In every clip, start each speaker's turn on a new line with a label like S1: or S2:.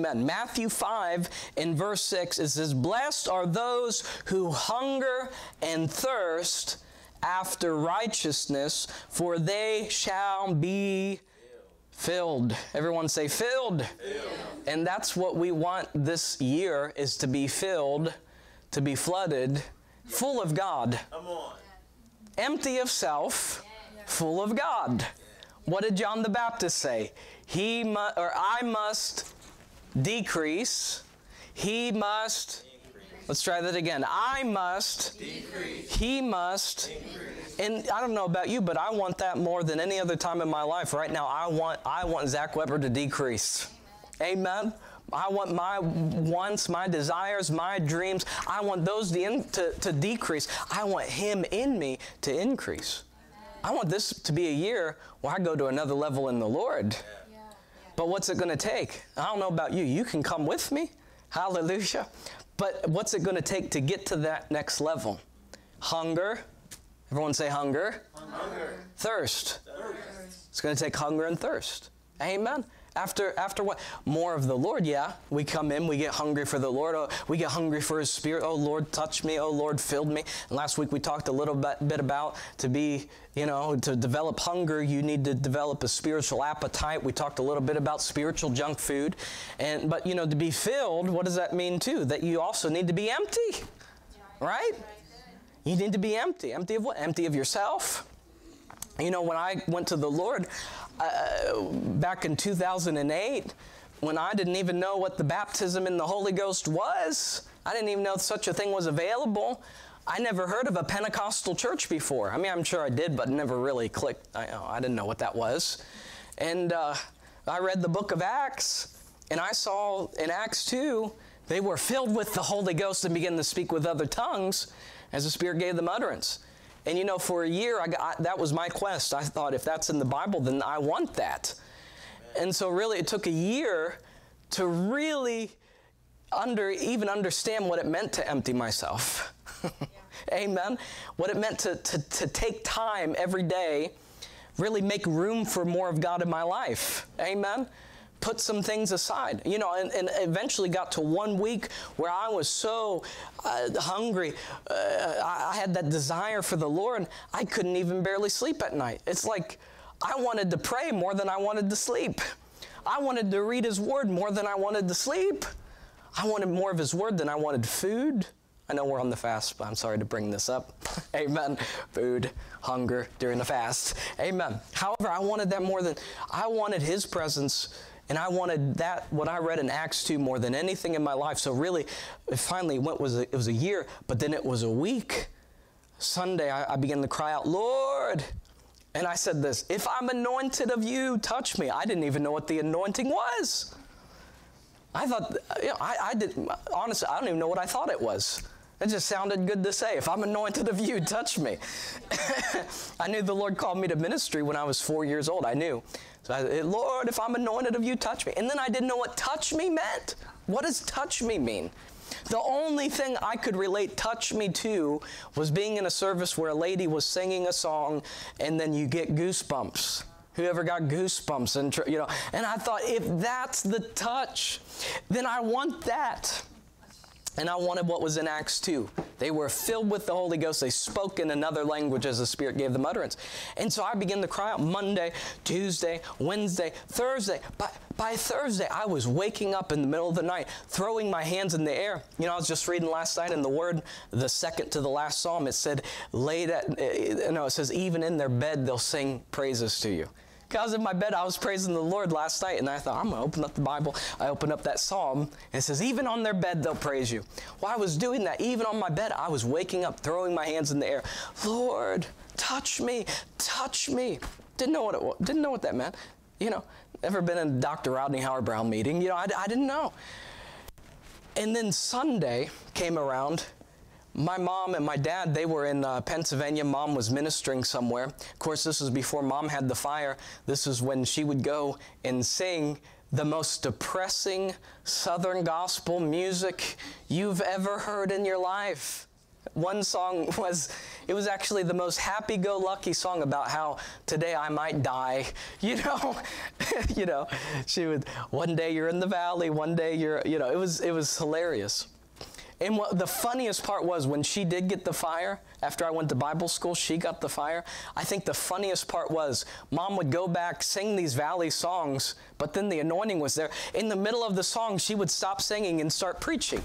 S1: Amen. Matthew 5 in verse 6, it says, Blessed are those who hunger and thirst after righteousness, for they shall be filled. Everyone say filled. filled. And that's what we want this year is to be filled, to be flooded, full of God. Come on. Empty of self, full of God. What did John the Baptist say? He mu- or I must decrease. He must Let's try that again. I must decrease. He must. And I don't know about you, but I want that more than any other time in my life. Right now, I want I want Zach Weber to decrease. Amen. I want my wants, my desires, my dreams, I want those to, in, to, to decrease. I want Him in me to increase. I want this to be a year where I go to another level in the Lord. But what's it going to take? I don't know about you. You can come with me. Hallelujah. But what's it going to take to get to that next level? Hunger. Everyone say hunger. Hunger. Thirst. thirst. It's going to take hunger and thirst. Amen. After, after what? More of the Lord, yeah. We come in, we get hungry for the Lord. Oh, we get hungry for His Spirit. Oh, Lord, touch me. Oh, Lord, filled me. And last week we talked a little bit, bit about to be, you know, to develop hunger, you need to develop a spiritual appetite. We talked a little bit about spiritual junk food. And, but, you know, to be filled, what does that mean too? That you also need to be empty, right? You need to be empty. Empty of what? Empty of yourself. You know, when I went to the Lord, uh, back in 2008, when I didn't even know what the baptism in the Holy Ghost was, I didn't even know such a thing was available. I never heard of a Pentecostal church before. I mean, I'm sure I did, but never really clicked. I, I didn't know what that was. And uh, I read the book of Acts, and I saw in Acts 2, they were filled with the Holy Ghost and began to speak with other tongues as the Spirit gave them utterance. And you know, for a year, I got, that was my quest. I thought, if that's in the Bible, then I want that. And so, really, it took a year to really under even understand what it meant to empty myself. Amen. What it meant to, to, to take time every day, really make room for more of God in my life. Amen put some things aside you know and, and, eventually got to one week where i was so uh, hungry uh, i had that desire for the lord i couldn't even barely sleep at night it's like i wanted to pray more than i wanted to sleep i wanted to read his word more than i wanted to sleep i wanted more of his word than i wanted food I know we're on the fast, but I'm sorry to bring this up. Amen. Food, hunger during the fast. Amen. However, I wanted that more than I wanted His presence and I wanted that, what I read in Acts 2 more than anything in my life. So really, it finally went, was a, it was a year, but then it was a week. Sunday, I, I began to cry out, Lord. And I said this, if I'm anointed of you, touch me. I didn't even know what the anointing was. I thought, you know, I, I did, honestly, I don't even know what I thought it was. It just sounded good to say. If I'm anointed of you, touch me. I knew the Lord called me to ministry when I was four years old. I knew. So I, Lord, if I'm anointed of you, touch me. And then I didn't know what touch me meant. What does touch me mean? The only thing I could relate touch me to was being in a service where a lady was singing a song and then you get goosebumps. Whoever got goosebumps and you know, and I thought if that's the touch, then I want that. And I wanted what was in Acts 2. They were filled with the Holy Ghost. They spoke in another language as the Spirit gave them utterance. And so I began to cry out Monday, Tuesday, Wednesday, Thursday. By, by Thursday, I was waking up in the middle of the night, throwing my hands in the air. You know, I was just reading last night in the Word, the second to the last psalm, it said, laid at, know, it says, even in their bed, they'll sing praises to you. I was in my bed, I was praising the Lord last night, and I thought, I'm to open up the Bible. I opened up that psalm, and it says, Even on their bed, they'll praise you. While I was doing that, even on my bed, I was waking up, throwing my hands in the air. Lord, touch me, touch me. Didn't know what it was, didn't know what that meant. You know, never been in a Dr. Rodney Howard-Browne meeting. You know, I, I didn't know. And then Sunday came around, my mom and my dad, they were in uh, Pennsylvania. Mom was ministering somewhere. Of course, this was before mom had the fire. This was when she would go and sing the most depressing Southern gospel music you've ever heard in your life. One song was, it was actually the most happy go lucky song about how today I might die. You know, you know, she would, one day you're in the valley, one day you're, you know, it was, it was hilarious. And what the funniest part was when she did get the fire, after I went to Bible school, she got the fire. I think the funniest part was mom would go back, sing these valley songs, but then the anointing was there. In the middle of the song, she would stop singing and start preaching.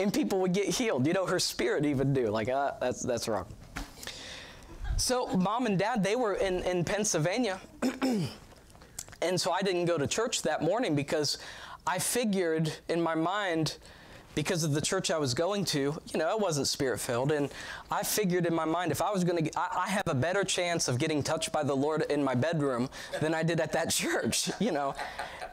S1: And people would get healed. You know, her spirit even do. Like, uh, that's, that's wrong. So, mom and dad, they were in, in Pennsylvania. and so I didn't go to church that morning because I figured in my mind, because of the church I was going to, you know, it wasn't spirit filled. And I figured in my mind, if I was going to, I, I have a better chance of getting touched by the Lord in my bedroom than I did at that church, you know.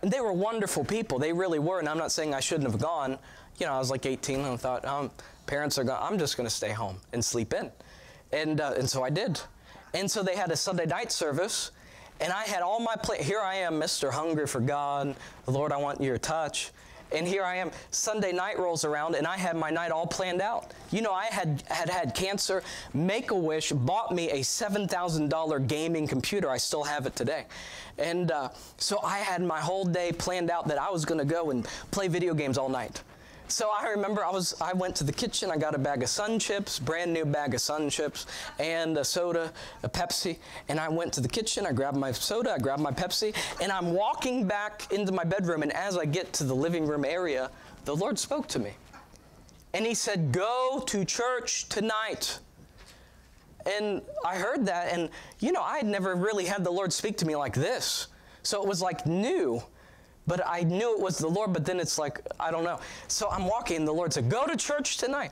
S1: And they were wonderful people. They really were. And I'm not saying I shouldn't have gone. You know, I was like 18 and I thought, um, parents are going, I'm just going to stay home and sleep in. And, uh, and so I did. And so they had a Sunday night service. And I had all my play. Here I am, Mr. Hungry for God. Lord, I want your touch. And here I am, Sunday night rolls around, and I had my night all planned out. You know, I had had, had cancer. Make a Wish bought me a $7,000 gaming computer. I still have it today. And uh, so I had my whole day planned out that I was going to go and play video games all night. So I remember I was I went to the kitchen, I got a bag of Sun Chips, brand new bag of Sun Chips, and a soda, a Pepsi, and I went to the kitchen, I grabbed my soda, I grabbed my Pepsi, and I'm walking back into my bedroom, and as I get to the living room area, the Lord spoke to me. And he said, Go to church tonight. And I heard that, and you know, I had never really had the Lord speak to me like this. So it was like new. But I knew it was the Lord, but then it's like, I don't know. So I'm walking, and the Lord said, Go to church tonight.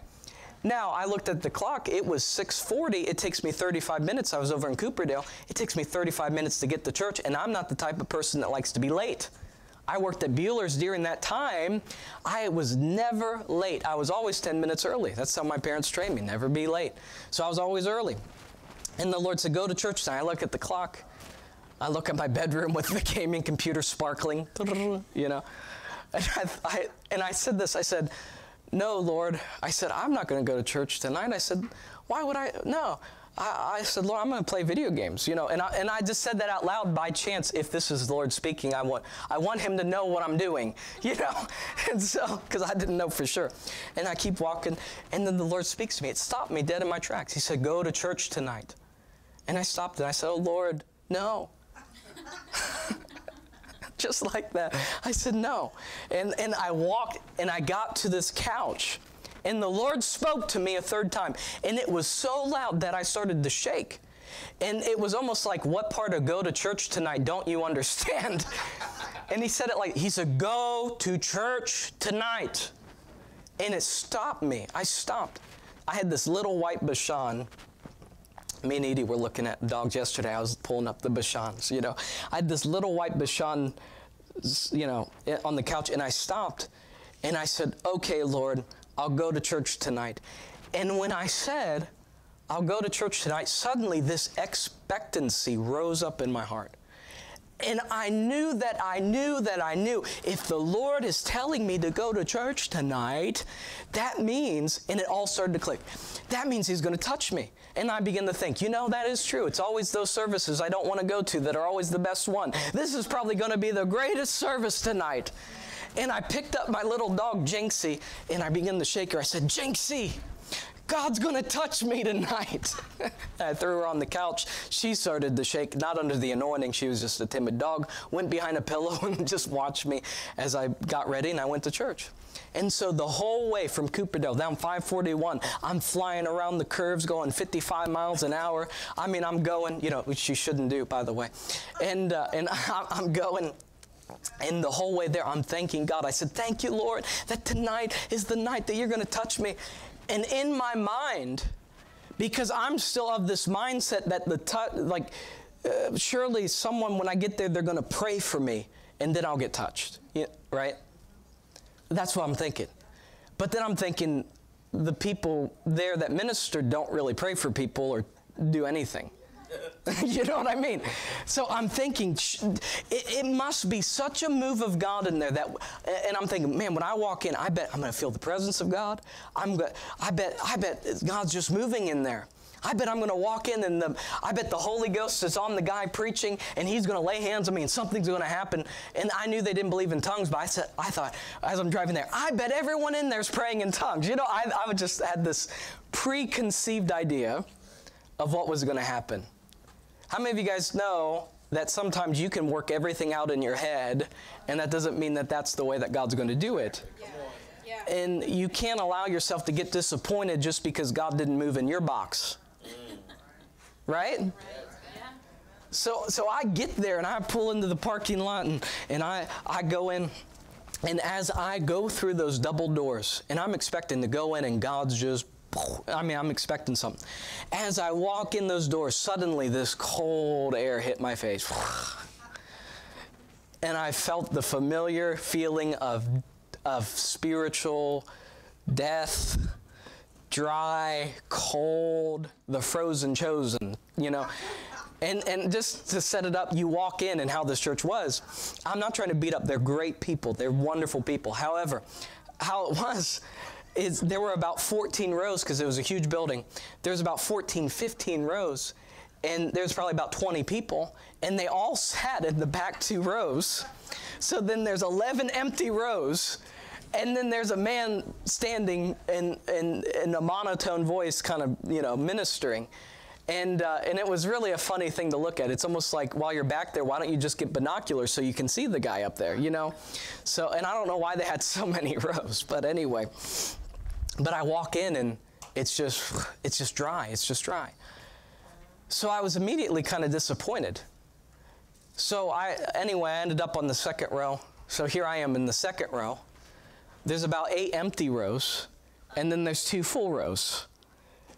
S1: Now, I looked at the clock. It was 6:40. It takes me 35 minutes. I was over in Cooperdale. It takes me 35 minutes to get to church, and I'm not the type of person that likes to be late. I worked at Buehler's during that time. I was never late. I was always 10 minutes early. That's how my parents trained me, never be late. So I was always early. And the Lord said, Go to church tonight. I look at the clock. I look at my bedroom with the gaming computer sparkling, you know. And I, I, and I said this I said, No, Lord. I said, I'm not going to go to church tonight. I said, Why would I? No. I, I said, Lord, I'm going to play video games, you know. And I, and I just said that out loud by chance. If this is the Lord speaking, I want, I want Him to know what I'm doing, you know. And so, because I didn't know for sure. And I keep walking, and then the Lord speaks to me. It stopped me dead in my tracks. He said, Go to church tonight. And I stopped and I said, Oh, Lord, no. Just like that. I said, no. And, and I walked and I got to this couch. And the Lord spoke to me a third time. And it was so loud that I started to shake. And it was almost like, what part of go to church tonight don't you understand? and he said it like, he said, go to church tonight. And it stopped me. I stopped. I had this little white Bichon me and Edie were looking at dogs yesterday. I was pulling up the Bichons, you know. I had this little white Bichon, you know, on the couch, and I stopped and I said, Okay, Lord, I'll go to church tonight. And when I said, I'll go to church tonight, suddenly this expectancy rose up in my heart. And I knew that I knew that I knew if the Lord is telling me to go to church tonight, that means, and it all started to click, that means He's going to touch me. And I begin to think, you know, that is true. It's always those services I don't want to go to that are always the best one. This is probably going to be the greatest service tonight. And I picked up my little dog, Jinxie, and I began to shake her. I said, Jinxie, God's going to touch me tonight. I threw her on the couch. She started to shake, not under the anointing. She was just a timid dog. Went behind a pillow and just watched me as I got ready and I went to church. And so the whole way from Cooperdale down 541, I'm flying around the curves going 55 miles an hour. I mean, I'm going, you know, which you shouldn't do, by the way. And, uh, and I'm going and the whole way there, I'm thanking God. I said, Thank you, Lord, that tonight is the night that you're going to touch me. And in my mind, because I'm still of this mindset that the touch, like, uh, surely someone, when I get there, they're going to pray for me and then I'll get touched, yeah, right? That's what I'm thinking. But then I'm thinking the people there that minister don't really pray for people or do anything. you know what I mean? So I'm thinking, it, it, must be such a move of God in there that, and I'm thinking, man, when I walk in, I bet I'm going to feel the presence of God. I'm, I bet, I bet God's just moving in there. I bet I'm going to walk in and the, I bet the Holy Ghost is on the guy preaching and he's going to lay hands on me and something's going to happen. And I knew they didn't believe in tongues, but I said, I thought as I'm driving there, I bet everyone in there's praying in tongues. You know, I, I just had this preconceived idea of what was going to happen. How many of you guys know that sometimes you can work everything out in your head, and that doesn't mean that that's the way that God's going to do it? Yeah. And you can't allow yourself to get disappointed just because God didn't move in your box. Right? So, so I get there and I pull into the parking lot and, and I, I go in. And as I go through those double doors, and I'm expecting to go in and God's just I mean, I'm expecting something. As I walk in those doors, suddenly this cold air hit my face. And I felt the familiar feeling of, of spiritual death, dry, cold, the frozen chosen, you know. And, and just to set it up, you walk in and how this church was. I'm not trying to beat up. They're great people. They're wonderful people. However, how it was is there were about 14 rows because it was a huge building. There's about 14, 15 rows, and there's probably about 20 people, and they all sat in the back two rows. So then there's 11 empty rows, and then there's a man standing in, in, in a monotone voice, kind of, you know, ministering. And, uh, and it was really a funny thing to look at. It's almost like while you're back there, why don't you just get binoculars so you can see the guy up there, you know? So, and I don't know why they had so many rows, but anyway. But I walk in and it's just it's just dry. It's just dry. So I was immediately kind of disappointed. So I anyway, I ended up on the second row. So here I am in the second row. There's about eight empty rows, and then there's two full rows.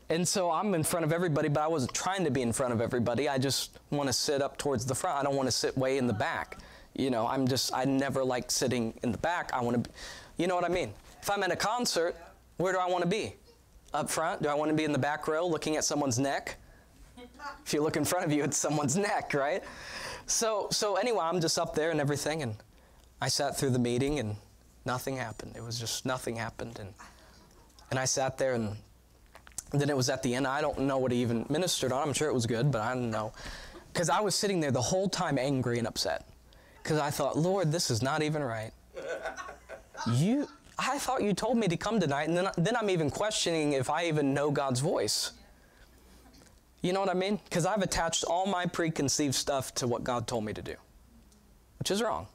S1: And so I'm in front of everybody, but I wasn't trying to be in front of everybody. I just want to sit up towards the front. I don't want to sit way in the back. You know, I'm just, I never like sitting in the back. I want to, be, you know what I mean? If I'm at a concert, where do I want to be? Up front? Do I want to be in the back row looking at someone's neck? If you look in front of you, it's someone's neck, right? So, so anyway, I'm just up there and everything, and I sat through the meeting, and nothing happened. It was just nothing happened, and and I sat there, and then it was at the end. I don't know what he even ministered on. I'm sure it was good, but I don't know, because I was sitting there the whole time angry and upset, because I thought, Lord, this is not even right. You I thought you told me to come tonight, and then, then I'm even questioning if I even know God's voice. You know what I mean? Because I've attached all my preconceived stuff to what God told me to do, which is wrong.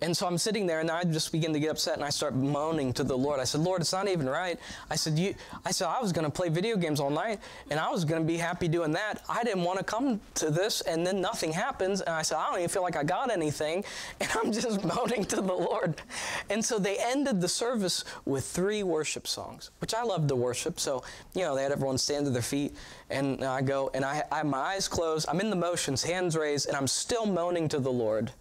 S1: And so I'm sitting there and I just begin to get upset and I start moaning to the Lord. I said, Lord, it's not even right. I said, you, I said, I was going to play video games all night and I was going to be happy doing that. I didn't want to come to this and then nothing happens. And I said, I don't even feel like I got anything. And I'm just moaning to the Lord. And so they ended the service with three worship songs, which I love to worship. So, you know, they had everyone stand to their feet and I go and I, I have my eyes closed. I'm in the motions, hands raised, and I'm still moaning to the Lord.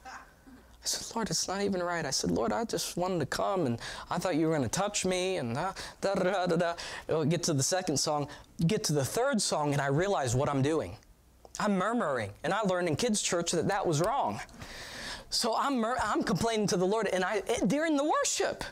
S1: I said, Lord, it's not even right. I said, Lord, I just wanted to come and I thought you were going to touch me and da da da da da. We'll get to the second song, get to the third song, and I realized what I'm doing. I'm murmuring. And I learned in kids' church that that was wrong. So I'm, I'm complaining to the Lord and I, eh, during the worship.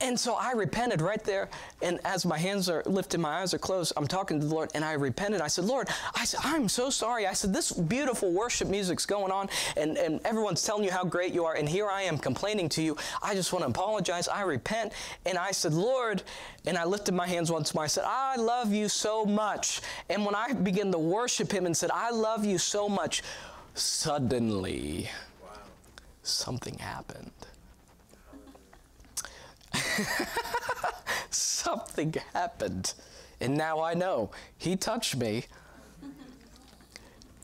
S1: And so I repented right there. And as my hands are lifted, my eyes are closed, I'm talking to the Lord and I repented. I said, Lord, I said, I'm so sorry. I said, this beautiful worship music's going on and, and everyone's telling you how great you are. And here I am complaining to you. I just want to apologize. I repent. And I said, Lord, and I lifted my hands once more. I said, I love you so much. And when I began to worship him and said, I love you so much, suddenly wow. something happened. Something happened. And now I know. He touched me.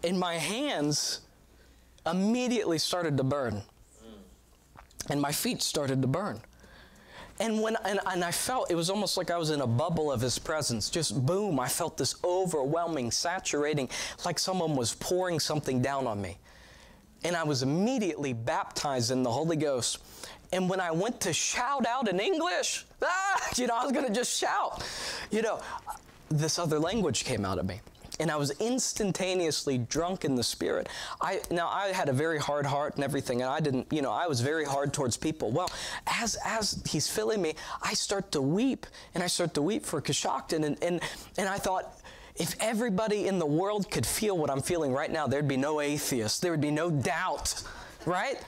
S1: And my hands immediately started to burn. And my feet started to burn. And when and, and I felt it was almost like I was in a bubble of his presence. Just boom, I felt this overwhelming, saturating, like someone was pouring something down on me. And I was immediately baptized in the Holy Ghost. And when I went to shout out in English, ah, you know, I was going to just shout. You know, this other language came out of me. and I was instantaneously drunk in the spirit. I now I had a very hard heart and everything, and I didn't, you know, I was very hard towards people. Well, as as he's filling me, I start to weep, and I start to weep for Coshocton, and and and I thought. If everybody in the world could feel what I'm feeling right now, there'd be no atheists. There would be no doubt, right?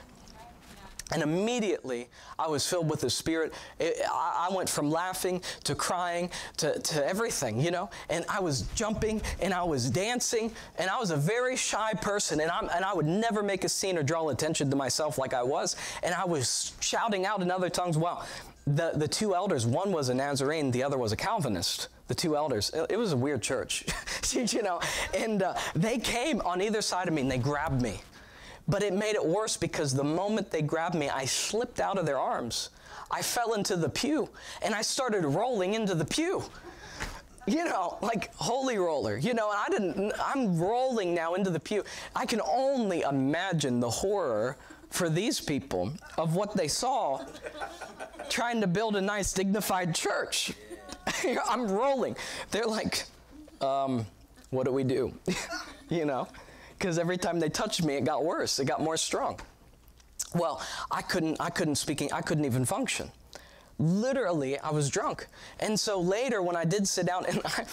S1: And immediately I was filled with the Spirit. It, I, I, went from laughing to crying to, to everything, you know. And I was jumping and I was dancing. And I was a very shy person. And, I'm, and I would never make a scene or draw attention to myself like I was. And I was shouting out in other tongues. Well, the, the two elders, one was a Nazarene, the other was a Calvinist. The two elders. It, was a weird church, you know. And uh, they came on either side of me and they grabbed me but it made it worse because the moment they grabbed me, I slipped out of their arms. I fell into the pew and I started rolling into the pew. You know, like holy roller, you know, and I didn't, I'm rolling now into the pew. I can only imagine the horror for these people of what they saw trying to build a nice, dignified church. I'm rolling. They're like, um, what do we do? you know? Because every time they touched me, it got worse. It got more strong. Well, I couldn't, I couldn't speak, I couldn't even function. Literally, I was drunk. And so later, when I did sit down, and i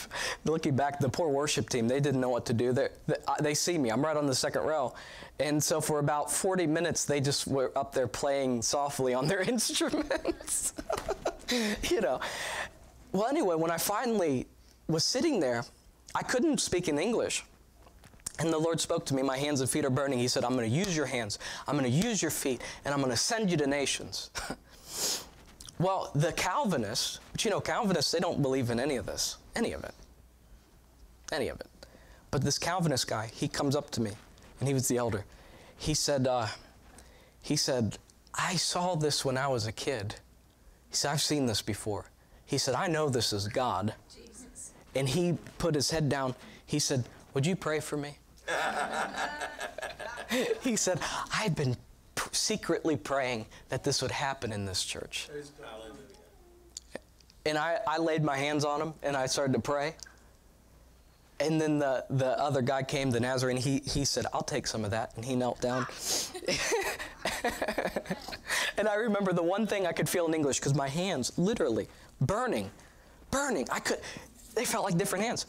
S1: looking back, the poor worship team, they didn't know what to do. They, they, uh, they see me, I'm right on the second row. And so for about 40 minutes, they just were up there playing softly on their instruments. you know. Well, anyway, when I finally was sitting there, I couldn't speak in English. And the Lord spoke to me, My hands and feet are burning. He said, I'm going to use your hands, I'm going to use your feet, and I'm going to send you to nations. well, the Calvinists, but you know, Calvinists, they don't believe in any of this, any of it. Any of it. But this Calvinist guy, he comes up to me, and he was the elder. He said, uh, he said, I saw this when I was a kid. He said, I've seen this before. He said, I know this is God. Jesus. And he put his head down. He said, Would you pray for me? he said, I've been secretly praying that this would happen in this church. And I, I laid my hands on him and I started to pray. And then the, the other guy came, the Nazarene, he, he said, I'll take some of that. And he knelt down. and I remember the one thing I could feel in English, because my hands literally burning, burning. I could, they felt like different hands.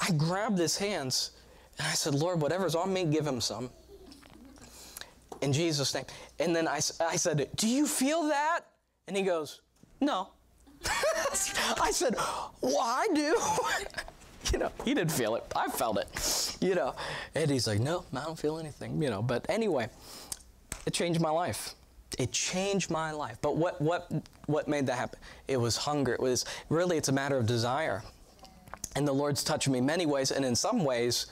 S1: I grabbed his hands and I said, Lord, whatever's on me, give him some. In Jesus' name. And then I, I said, Do you feel that? And he goes, No. I said, Well, I do. you know, he didn't feel it. I felt it. You know. And he's like, No, I don't feel anything. You know. But anyway, it changed my life. It changed my life. But what what what made that happen? It was hunger. It was really it's a matter of desire. And the Lord's touched me many ways, and in some ways,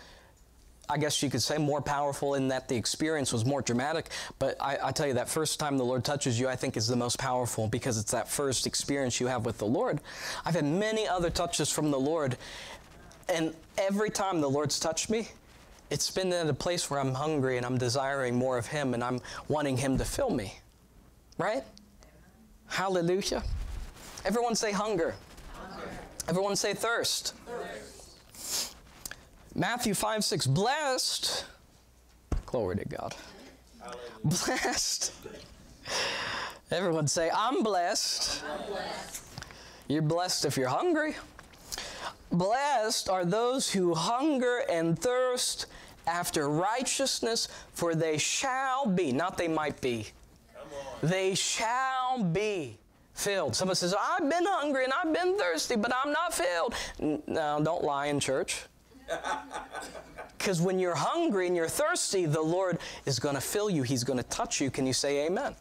S1: I guess you could say more powerful in that the experience was more dramatic. But I, I, tell you, that first time the Lord touches you, I think is the most powerful because it's that first experience you have with the Lord. I've had many other touches from the Lord, and every time the Lord's touched me, it's been at a place where I'm hungry and I'm desiring more of Him and I'm wanting Him to fill me. Right? Hallelujah. Everyone say hunger. hunger. Everyone say thirst. thirst. Matthew 5 6, blessed. Glory to God. Blessed. Everyone say, I'm blessed. I'm blessed. You're blessed if you're hungry. Blessed are those who hunger and thirst after righteousness, for they shall be, not they might be, they shall be filled. Someone says, I've been hungry and I've been thirsty, but I'm not filled. No, don't lie in church. Because when you're hungry and you're thirsty, the Lord is going to fill you. He's going to touch you. Can you say amen?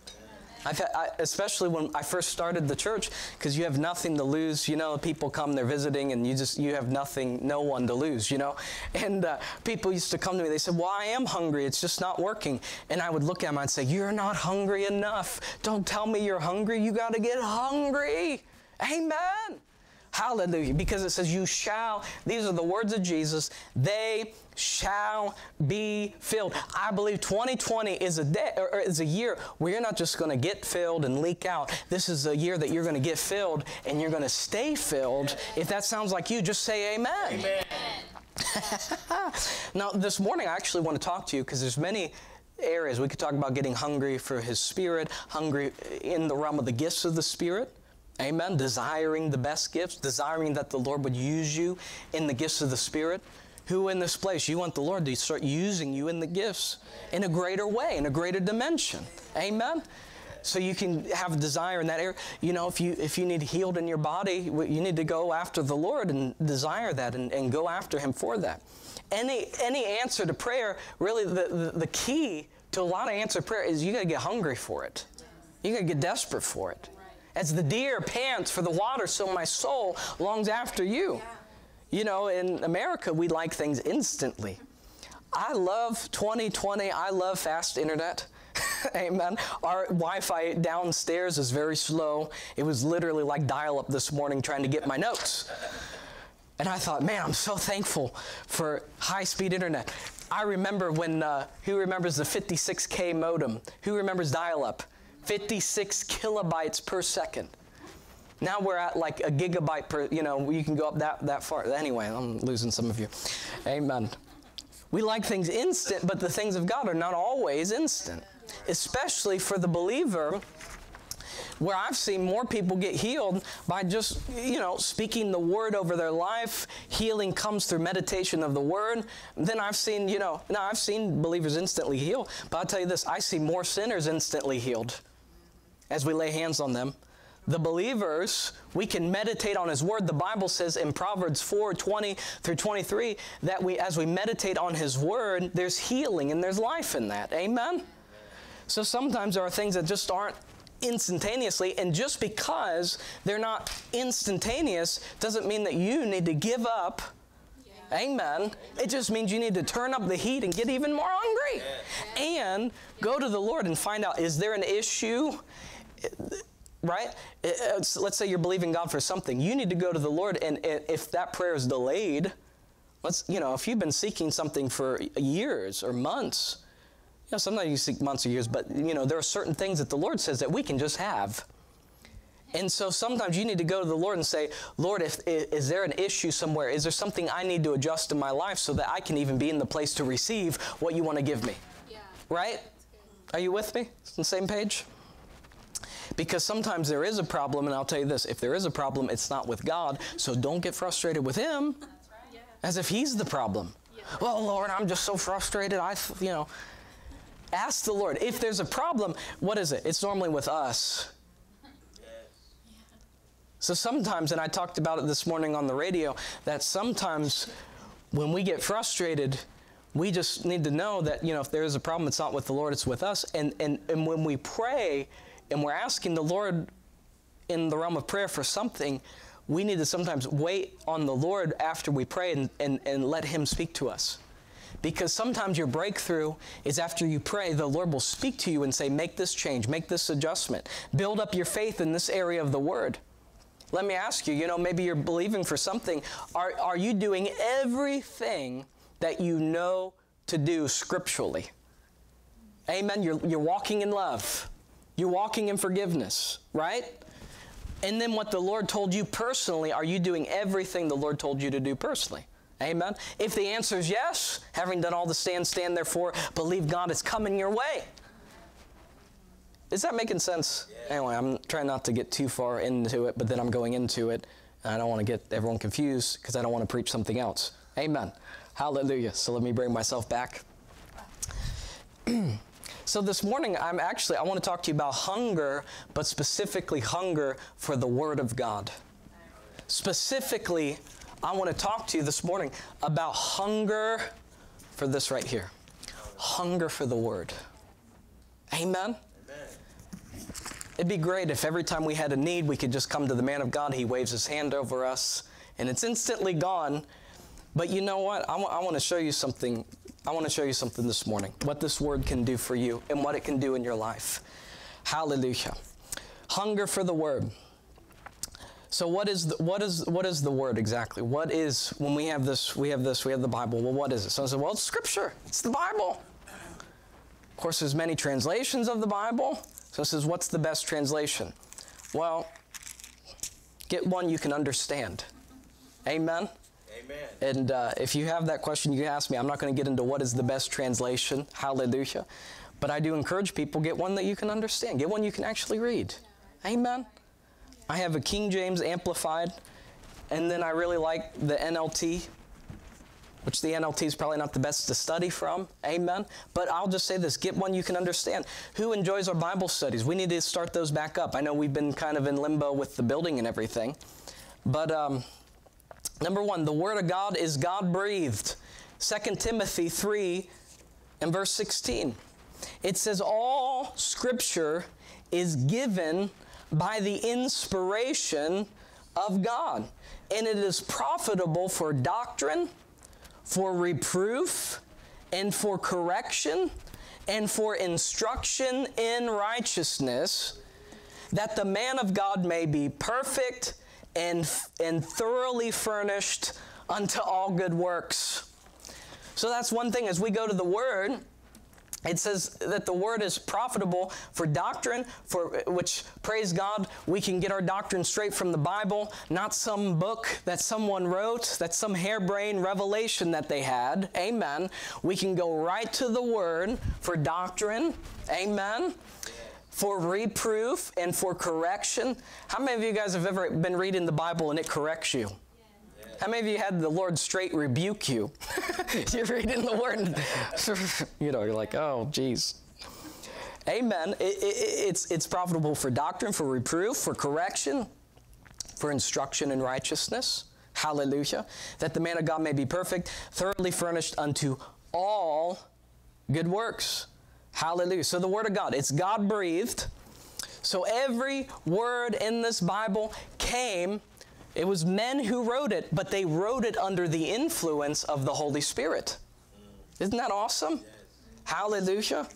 S1: I've had, I, especially when I first started the church, because you have nothing to lose. You know, people come, they're visiting, and you just you have nothing, no one to lose. You know, and uh, people used to come to me. They said, "Well, I am hungry. It's just not working." And I would look at them and say, "You're not hungry enough. Don't tell me you're hungry. You got to get hungry." Amen. Hallelujah. Because it says, You shall, these are the words of Jesus, they shall be filled. I believe 2020 is a day or is a year where you're not just going to get filled and leak out. This is a year that you're going to get filled and you're going to stay filled. If that sounds like you, just say amen. Amen. now, this morning I actually want to talk to you because there's many areas we could talk about getting hungry for His Spirit, hungry in the realm of the gifts of the Spirit. Amen. Desiring the best gifts, desiring that the Lord would use you in the gifts of the Spirit. Who in this place, you want the Lord to start using you in the gifts in a greater way, in a greater dimension. Amen so you can have a desire in that area. You know, if you if you need healed in your body, you need to go after the Lord and desire that and, and go after Him for that. Any any answer to prayer, really, the, the, the key to a lot of answered prayer is you got to get hungry for it. You got to get desperate for it. As the deer pants for the water, so my soul longs after you. You know, in America, we like things instantly. I love 2020. I love fast internet. Amen. Our Wi Fi downstairs is very slow. It was literally like dial up this morning trying to get my notes. And I thought, man, I'm so thankful for high speed internet. I remember when, uh, who remembers the 56K modem? Who remembers dial up? 56 kilobytes per second. Now we're at like a gigabyte per, you know, you can go up that, that far. Anyway, I'm losing some of you. Amen. We like things instant, but the things of God are not always instant especially for the believer where I've seen more people get healed by just, you know, speaking the word over their life. Healing comes through meditation of the word. Then I've seen, you know, now I've seen believers instantly heal, but I'll tell you this I see more sinners instantly healed as we lay hands on them. The believers, we can meditate on His Word. The Bible says in Proverbs 4 20 through 23 that we, as we meditate on His Word, there's healing and there's life in that. Amen? So sometimes there are things that just aren't instantaneously, and just because they're not instantaneous doesn't mean that you need to give up. Amen. It just means you need to turn up the heat and get even more hungry. Yeah. And go to the Lord and find out is there an issue? Right? let's say you're believing God for something. You need to go to the Lord, and if that prayer is delayed, let's, you know, if you've been seeking something for years or months, you know, sometimes you seek months or years, but you know, there are certain things that the Lord says that we can just have. And so sometimes you need to go to the Lord and say, Lord, if, is there an issue somewhere? Is there something I need to adjust in my life so that I can even be in the place to receive what you want to give me? Yeah. Right? Are you with me? On the same page? Because sometimes there is a problem, and I'll tell you this if there is a problem, it's not with God, so don't get frustrated with Him right. yeah. as if He's the problem. Yeah. Well, Lord, I'm just so frustrated. I, you know, Ask the Lord. If there's a problem, what is it? It's normally with us. So sometimes, and I talked about it this morning on the radio, that sometimes when we get frustrated, we just need to know that, you know, if there is a problem, it's not with the Lord, it's with us. And, and, and when we pray and we're asking the Lord in the realm of prayer for something, we need to sometimes wait on the Lord after we pray and, and, and let Him speak to us. Because sometimes your breakthrough is after you pray, the Lord will speak to you and say, Make this change, make this adjustment, build up your faith in this area of the Word. Let me ask you, you know, maybe you're believing for something. Are, are you doing everything that you know to do scripturally? Amen. You're, you're walking in love, you're walking in forgiveness, right? And then what the Lord told you personally, are you doing everything the Lord told you to do personally? Amen. If the answer is yes, having done all the stand, stand therefore, believe God is coming your way. Is that making sense? Yeah. Anyway, I'm trying not to get too far into it, but then I'm going into it. I don't want to get everyone confused because I don't want to preach something else. Amen. Hallelujah. So let me bring myself back. so this morning, I'm actually, I want to talk to you about hunger, but specifically hunger for the Word of God. Specifically, I want to talk to you this morning about hunger for this right here hunger for the Word. Amen? Amen? It'd be great if every time we had a need, we could just come to the man of God. He waves his hand over us, and it's instantly gone. But you know what? I, I want to show you something. I want to show you something this morning. What this word can do for you and what it can do in your life. Hallelujah. Hunger for the word. So what is the, what is what is the word exactly? What is when we have this we have this we have the Bible? Well, what is it? So I said, well, it's Scripture. It's the Bible. Of course, there's many translations of the Bible. So it says, what's the best translation? Well, get one you can understand. Amen. Amen. And uh, if you have that question, you can ask me. I'm not going to get into what is the best translation. Hallelujah. But I do encourage people get one that you can understand. Get one you can actually read. Amen. I have a King James Amplified, and then I really like the NLT, which the NLT is probably not the best to study from. Amen. But I'll just say this get one you can understand. Who enjoys our Bible studies? We need to start those back up. I know we've been kind of in limbo with the building and everything. But um, number one, the Word of God is God breathed. 2 Timothy 3 and verse 16. It says, All scripture is given by the inspiration of God, and it is profitable for doctrine, for reproof, and for correction, and for instruction in righteousness, that the man of God may be perfect and, and thoroughly furnished unto all good works. So that's one thing. As we go to the Word it says that the word is profitable for doctrine for which praise god we can get our doctrine straight from the bible not some book that someone wrote that some harebrained revelation that they had. Amen. We can go right to the word for doctrine. Amen for reproof and for correction how many of you guys have ever been reading the bible and it corrects you how many of you had the Lord straight rebuke you? you're reading the word, you know, you're like, oh, geez. Amen. It, it, it's, it's profitable for doctrine, for reproof, for correction, for instruction in righteousness. Hallelujah. That the man of God may be perfect, thoroughly furnished unto all good works. Hallelujah. So the Word of God, it's God breathed. So every word in this Bible came it was men who wrote it, but they wrote it under the influence of the Holy Spirit. Isn't that awesome? Yes. Hallelujah.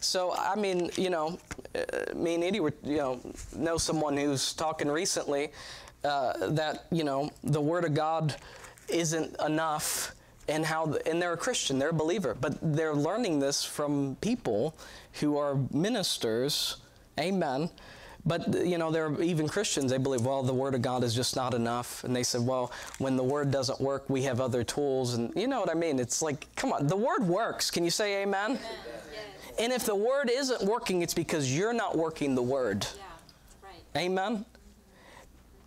S1: So, I mean, you know, uh, me and Eddie were, you know, know someone who's talking recently uh, that, you know, the Word of God isn't enough and how, the, and they're a Christian, they're a believer, but they're learning this from people who are ministers, amen, but, you know, there are even Christians, they believe, well, the Word of God is just not enough. And they said, well, when the Word doesn't work, we have other tools. And you know what I mean? It's like, come on, the Word works. Can you say amen? amen. And if the Word isn't working, it's because you're not working the Word. Yeah. Right. Amen?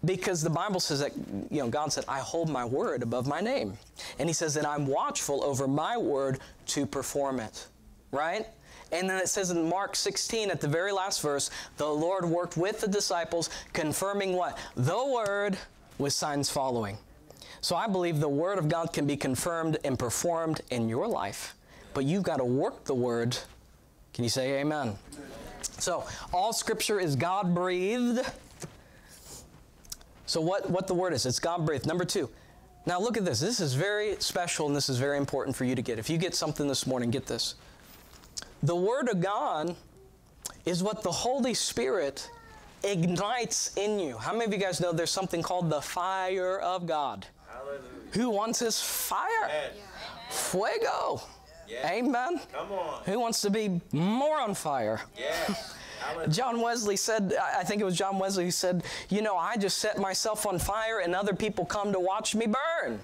S1: Because the Bible says that, you know, God said, I hold my word above my name. And He says that I'm watchful over my word to perform it. Right? And then it says in Mark 16 at the very last verse, the Lord worked with the disciples, confirming what? The Word with signs following. So I believe the Word of God can be confirmed and performed in your life, but you've got to work the Word. Can you say amen? So all Scripture is God breathed. So what, what the Word is, it's God breathed. Number two, now look at this. This is very special and this is very important for you to get. If you get something this morning, get this. The Word of God is what the Holy Spirit ignites in you. How many of you guys know there's something called the fire of God? Hallelujah. Who wants His fire? Fuego. Amen. Come on. Who wants to be more on fire? Yes. John Wesley said, I think it was John Wesley who said, You know, I just set myself on fire and other people come to watch me burn.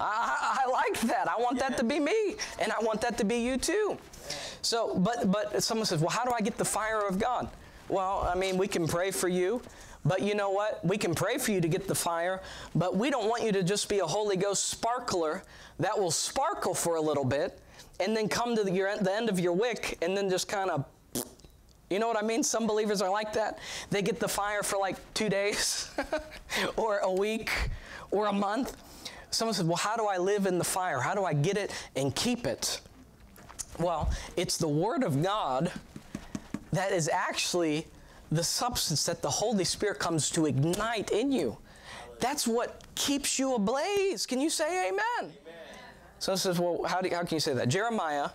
S1: I, I, like that. I want that to be me, and I want that to be you too. So, but, but someone says, well, how do I get the fire of God? Well, I mean, we can pray for you, but you know what? We can pray for you to get the fire, but we don't want you to just be a Holy Ghost sparkler that will sparkle for a little bit and then come to the, your, the end of your wick and then just kind of you know what I mean? Some believers are like that. They get the fire for like two days or a week or a month. Someone says, Well, how do I live in the fire? How do I get it and keep it? Well, it's the Word of God that is actually the substance that the Holy Spirit comes to ignite in you. That's what keeps you ablaze. Can you say amen? amen. So says, well, how, do, how can you say that? Jeremiah,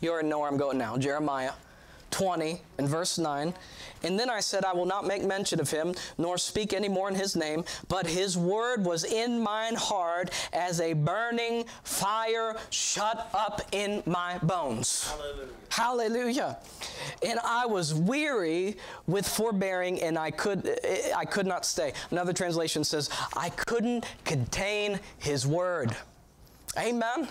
S1: you already know where I'm going now. Jeremiah 20 and verse 9. And then I said, I will not make mention of him, nor speak any more in his name, but his word was in mine heart as a burning fire shut up in my bones. Hallelujah. Hallelujah. And I was weary with forbearing, and I could I could not stay. Another translation says, I couldn't contain his word. Amen.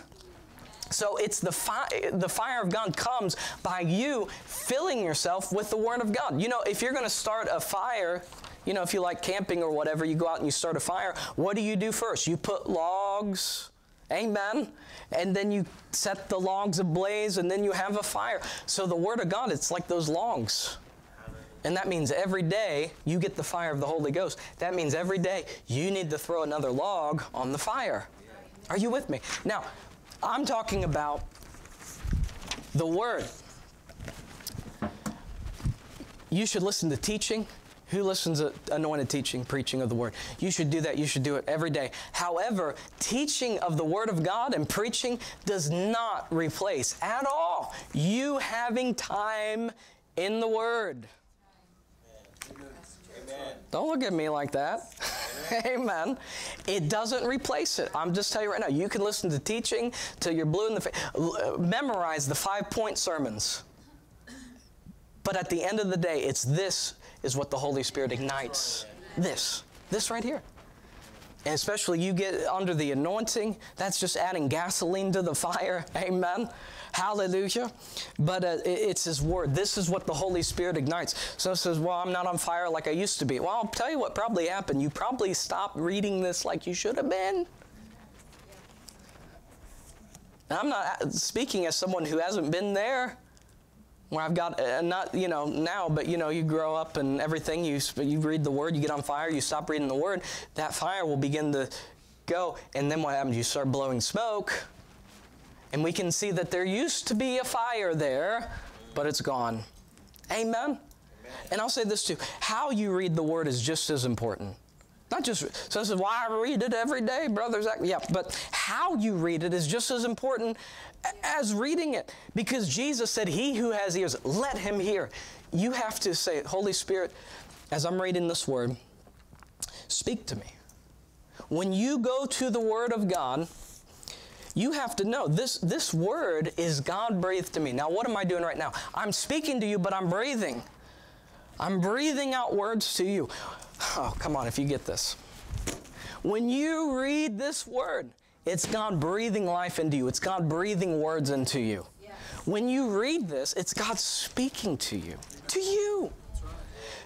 S1: So it's the fire, the fire of God comes by you filling yourself with the Word of God. You know, if you're going to start a fire, you know, if you like camping or whatever, you go out and you start a fire. What do you do first? You put logs, amen, and then you set the logs ablaze, and then you have a fire. So the Word of God, it's like those logs. And that means every day you get the fire of the Holy Ghost. That means every day you need to throw another log on the fire. Are you with me? Now, I'm talking about the Word. You should listen to teaching. Who listens to anointed teaching, preaching of the Word? You should do that. You should do it every day. However, teaching of the Word of God and preaching does not replace at all you having time in the Word. Amen. Don't look at me like that. Amen. It doesn't replace it. I'm just telling you right now, you can listen to teaching till you're blue in the face. Uh, memorize the five point sermons. But at the end of the day, it's this is what the Holy Spirit ignites. This. This right here. Especially you get under the anointing, that's just adding gasoline to the fire. Amen. Hallelujah. But uh, it's His Word. This is what the Holy Spirit ignites. So it says, Well, I'm not on fire like I used to be. Well, I'll tell you what probably happened. You probably stopped reading this like you should have been. I'm not uh, speaking as someone who hasn't been there where I've got uh, not you know now, but you know you grow up and everything. You you read the Word, you get on fire, you stop reading the Word. That fire will begin to go, and then what happens? You start blowing smoke, and we can see that there used to be a fire there, but it's gone. Amen? Amen. And I'll say this too how you read the word is just as important. Not just, so this is why I read it every day, brothers. Yeah, but how you read it is just as important as reading it. Because Jesus said, He who has ears, let him hear. You have to say, Holy Spirit, as I'm reading this word, speak to me. When you go to the Word of God, you have to know this, this word is God breathed to me. Now, what am I doing right now? I'm speaking to you, but I'm breathing. I'm breathing out words to you. Oh, come on, if you get this. When you read this word, it's God breathing life into you, it's God breathing words into you. Yeah. When you read this, it's God speaking to you. To you.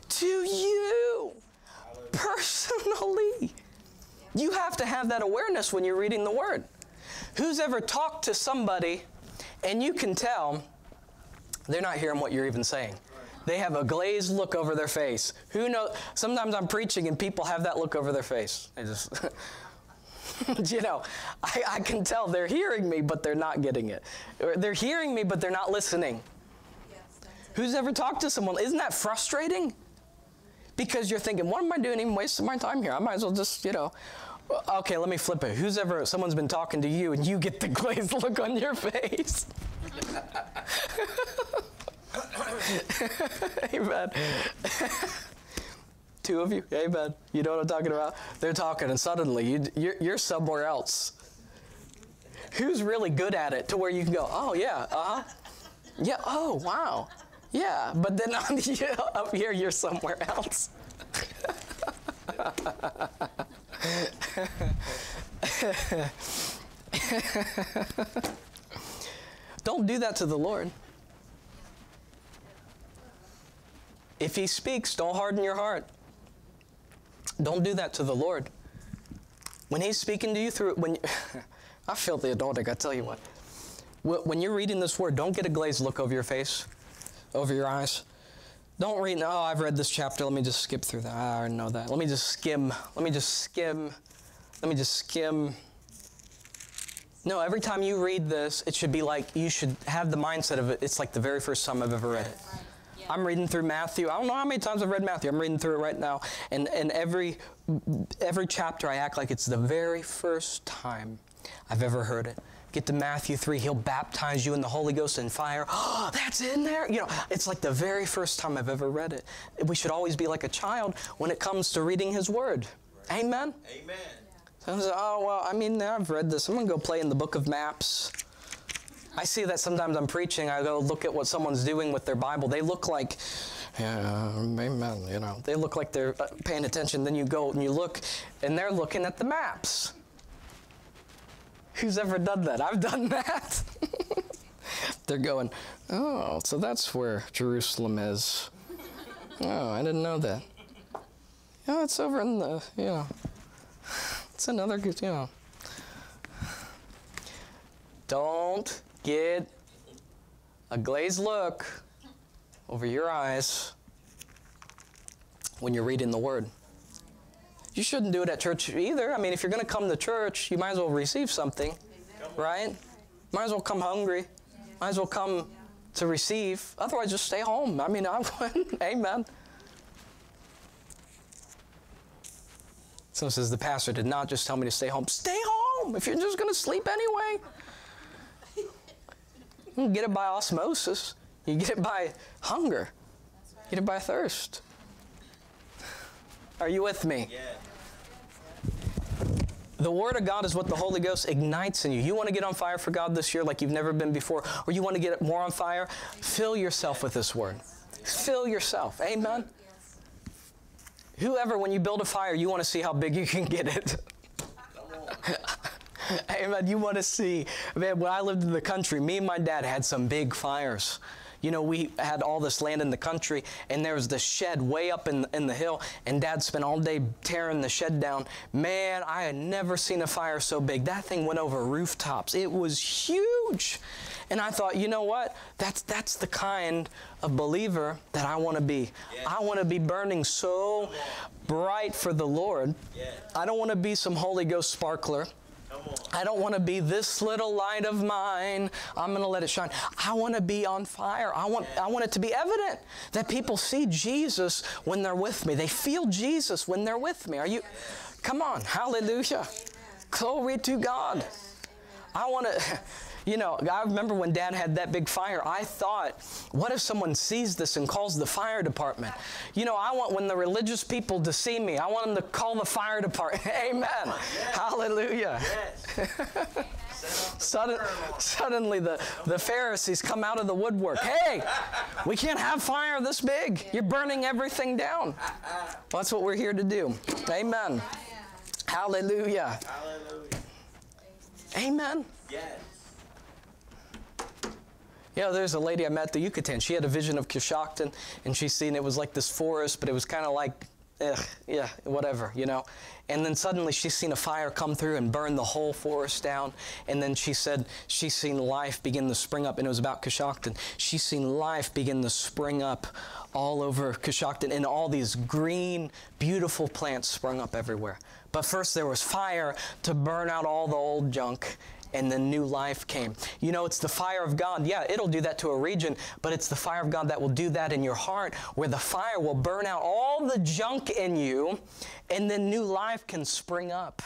S1: To you. Personally. You have to have that awareness when you're reading the word. Who's ever talked to somebody and you can tell they're not hearing what you're even saying? They have a glazed look over their face. Who knows? Sometimes I'm preaching and people have that look over their face. They just, you know, I, I, can tell they're hearing me, but they're not getting it. Or they're hearing me, but they're not listening. Yes, Who's ever talked to someone? Isn't that frustrating? Because you're thinking, what am I doing even wasting my time here? I might as well just, you know, Okay, let me flip it. Who's ever, someone's been talking to you and you get the glazed look on your face? Amen. Two of you, amen. You know what I'm talking about? They're talking, and suddenly you, you're, you're somewhere else. Who's really good at it to where you can go, oh, yeah, uh huh. Yeah, oh, wow. Yeah, but then on the, up here, you're somewhere else. don't do that to the Lord. If He speaks, don't harden your heart. Don't do that to the Lord. When He's speaking to you through when I feel the anointing, I tell you what. When you're reading this word, don't get a glazed look over your face, over your eyes. Don't read, oh, I've read this chapter. Let me just skip through that. Ah, I already know that. Let me just skim. Let me just skim. Let me just skim. No, every time you read this, it should be like you should have the mindset of it. It's like the very first time I've ever read it. I'm reading through Matthew. I don't know how many times I've read Matthew. I'm reading through it right now. And, and every, every chapter, I act like it's the very first time I've ever heard it. Get to Matthew 3, he'll baptize you in the Holy Ghost and fire. Oh, that's in there. You know, it's like the very first time I've ever read it. We should always be like a child when it comes to reading his word. Amen.
S2: Amen.
S1: So I oh, well, I mean, I've read this. I'm going to go play in the book of maps. I see that sometimes I'm preaching. I go look at what someone's doing with their Bible. They look like, yeah, amen, you know, they look like they're uh, paying attention. Then you go and you look, and they're looking at the maps. Who's ever done that? I've done that. they're going, oh, so that's where Jerusalem is. Oh, I didn't know that. Oh, it's over in the, you know, it's another you know. Don't get a glazed look over your eyes when you're reading the Word. You shouldn't do it at church either. I mean, if you're going to come to church, you might as well receive something, right? Might as well come hungry. Might as well come to receive. Otherwise, just stay home. I mean, I wouldn't. Amen. Someone says the pastor did not just tell me to stay home. Stay home if you're just going to sleep anyway. You get it by osmosis. You get it by hunger. You get it by thirst. Are you with me?
S2: Yeah.
S1: The Word of God is what the Holy Ghost ignites in you. You want to get on fire for God this year like you've never been before, or you want to get more on fire? Fill yourself with this Word. Fill yourself. Amen. Whoever, when you build a fire, you want to see how big you can get it. Amen. You want to see, man, when I lived in the country, me and my dad had some big fires. You know, we had all this land in the country, and there was this shed way up in, in the hill, and Dad spent all day tearing the shed down. Man, I had never seen a fire so big. That thing went over rooftops. It was huge. And I thought, you know what? That's, that's the kind of believer that I want to be.
S2: Yeah.
S1: I want to be burning so bright for the Lord.
S2: Yeah.
S1: I don't want to be some Holy Ghost sparkler. I don't want to be this little light of mine. I'm going to let it shine. I want to be on fire. I want I want it to be evident that people see Jesus when they're with me. They feel Jesus when they're with me. Are you Come on. Hallelujah. Glory to God. I want to you know, I remember when Dad had that big fire, I thought, what if someone sees this and calls the fire department? You know, I want when the religious people to see me, I want them to call the fire department. Amen. Hallelujah.
S2: Yes.
S1: Sudden, suddenly the, the Pharisees come out of the woodwork. Hey, we can't have fire this big. You're burning everything down. Well, that's what we're here to do. Amen. Hallelujah.
S2: Hallelujah.
S1: Amen.
S2: Yes.
S1: Know, there's a lady I met the Yucatan. She had a vision of Coshocton, and she seen it was like this forest, but it was kind of like, yeah, whatever, you know. And then suddenly she seen a fire come through and burn the whole forest down. And then she said she seen life begin to spring up, and it was about Coshocton. She seen life begin to spring up all over Coshocton, and all these green, beautiful plants sprung up everywhere. But first there was fire to burn out all the old junk, and then new life came. You know, it's the fire of God. Yeah, it'll do that to a region, but it's the fire of God that will do that in your heart, where the fire will burn out all the junk in you, and then new life can spring up.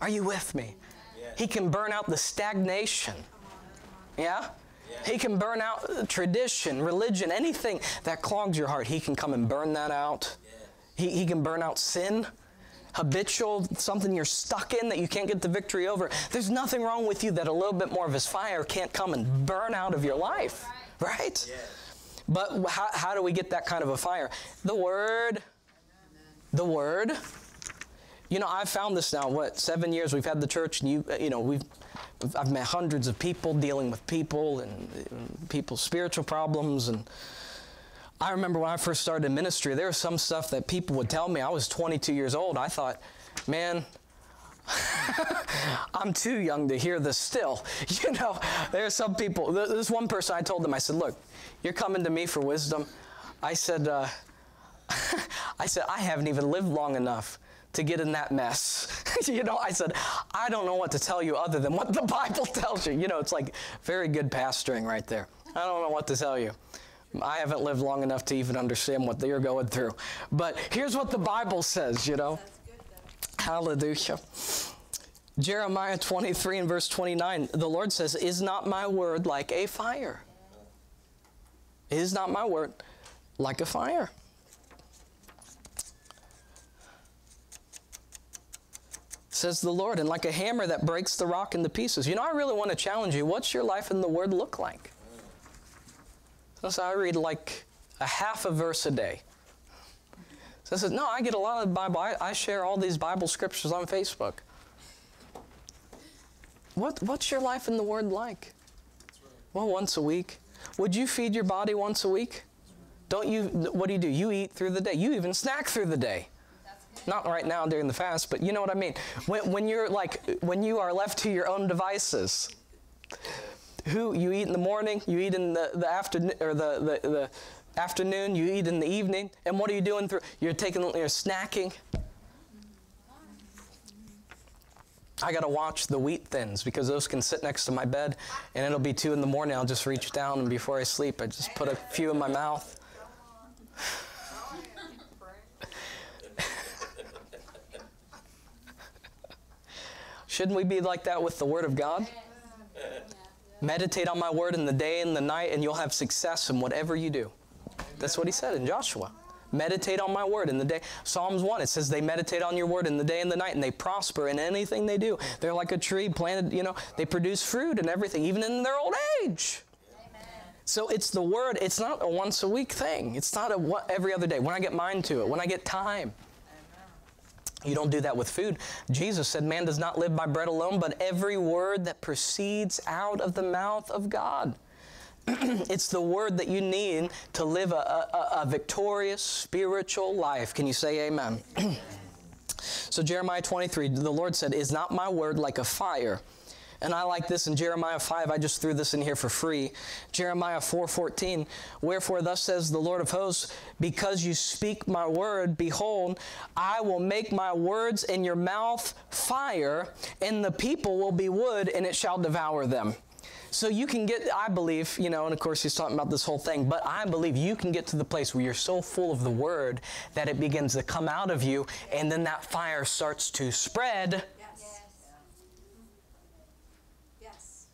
S1: Are you with me?
S2: Yes.
S1: He can burn out the stagnation. Yeah? He can burn out tradition, religion, anything that clogs your heart. He can come and burn that out. He, he can burn out sin, habitual, something you're stuck in that you can't get the victory over. There's nothing wrong with you that a little bit more of his fire can't come and burn out of your life, right?
S2: Yes.
S1: But how, how do we get that kind of a fire? The Word. The Word. You know, I've found this now. What seven years we've had the church, and you, you know, we've, I've met hundreds of people dealing with people and, and people's spiritual problems. And I remember when I first started in ministry, there was some stuff that people would tell me. I was 22 years old. I thought, man, I'm too young to hear this still. You know, there's some people, th- this one person I told them, I said, look, you're coming to me for wisdom. I said, uh, I said, I haven't even lived long enough to get in that mess. you know, I said, I don't know what to tell you other than what the Bible tells you. You know, it's like very good pastoring right there. I don't know what to tell you. I haven't lived long enough to even understand what they're going through. But here's what the Bible says, you know. Hallelujah. Jeremiah 23 and verse 29, the Lord says, Is not my word like a fire? Is not my word like a fire? Says the Lord, and like a hammer that breaks the rock into pieces. You know, I really want to challenge you. What's your life in the Word look like? So I read like a half a verse a day. So I said, No, I get a lot of Bible. I, I share all these Bible scriptures on Facebook. What, what's your life in the Word like? Well, once a week. Would you feed your body once a week? Don't you, what do you do? You eat through the day. You even snack through the day. Not right now during the fast, but you know what I mean. When, when you're like, when you are left to your own devices, who you eat in the morning, you eat in the, the afternoon, or the, the, the afternoon, you eat in the evening, and what are you doing through? You're taking, you're snacking. I got to watch the wheat thins because those can sit next to my bed and it'll be two in the morning. I'll just reach down and before I sleep, I just put a few in my mouth. Shouldn't we be like that with the Word of God? Meditate on my Word in the day and the night, and you'll have success in whatever you do. That's what he said in Joshua. Meditate on my word in the day. Psalms 1, it says they meditate on your word in the day and the night, and they prosper in anything they do. They're like a tree planted, you know, they produce fruit and everything, even in their old age. So it's the word, it's not a once a week thing. It's not a what, every other day. When I get mind to it, when I get time. You don't do that with food. Jesus said, Man does not live by bread alone, but every word that proceeds out of the mouth of God. it's the word that you need to live a, a, a victorious spiritual life. Can you say amen? so, Jeremiah 23, the Lord said, Is not my word like a fire? And I like this in Jeremiah 5. I just threw this in here for free. Jeremiah 4:14. Wherefore thus says the Lord of hosts, because you speak my word, behold, I will make my words in your mouth fire, and the people will be wood, and it shall devour them. So you can get, I believe, you know, and of course he's talking about this whole thing, but I believe you can get to the place where you're so full of the word that it begins to come out of you, and then that fire starts to spread. Yes. Yes.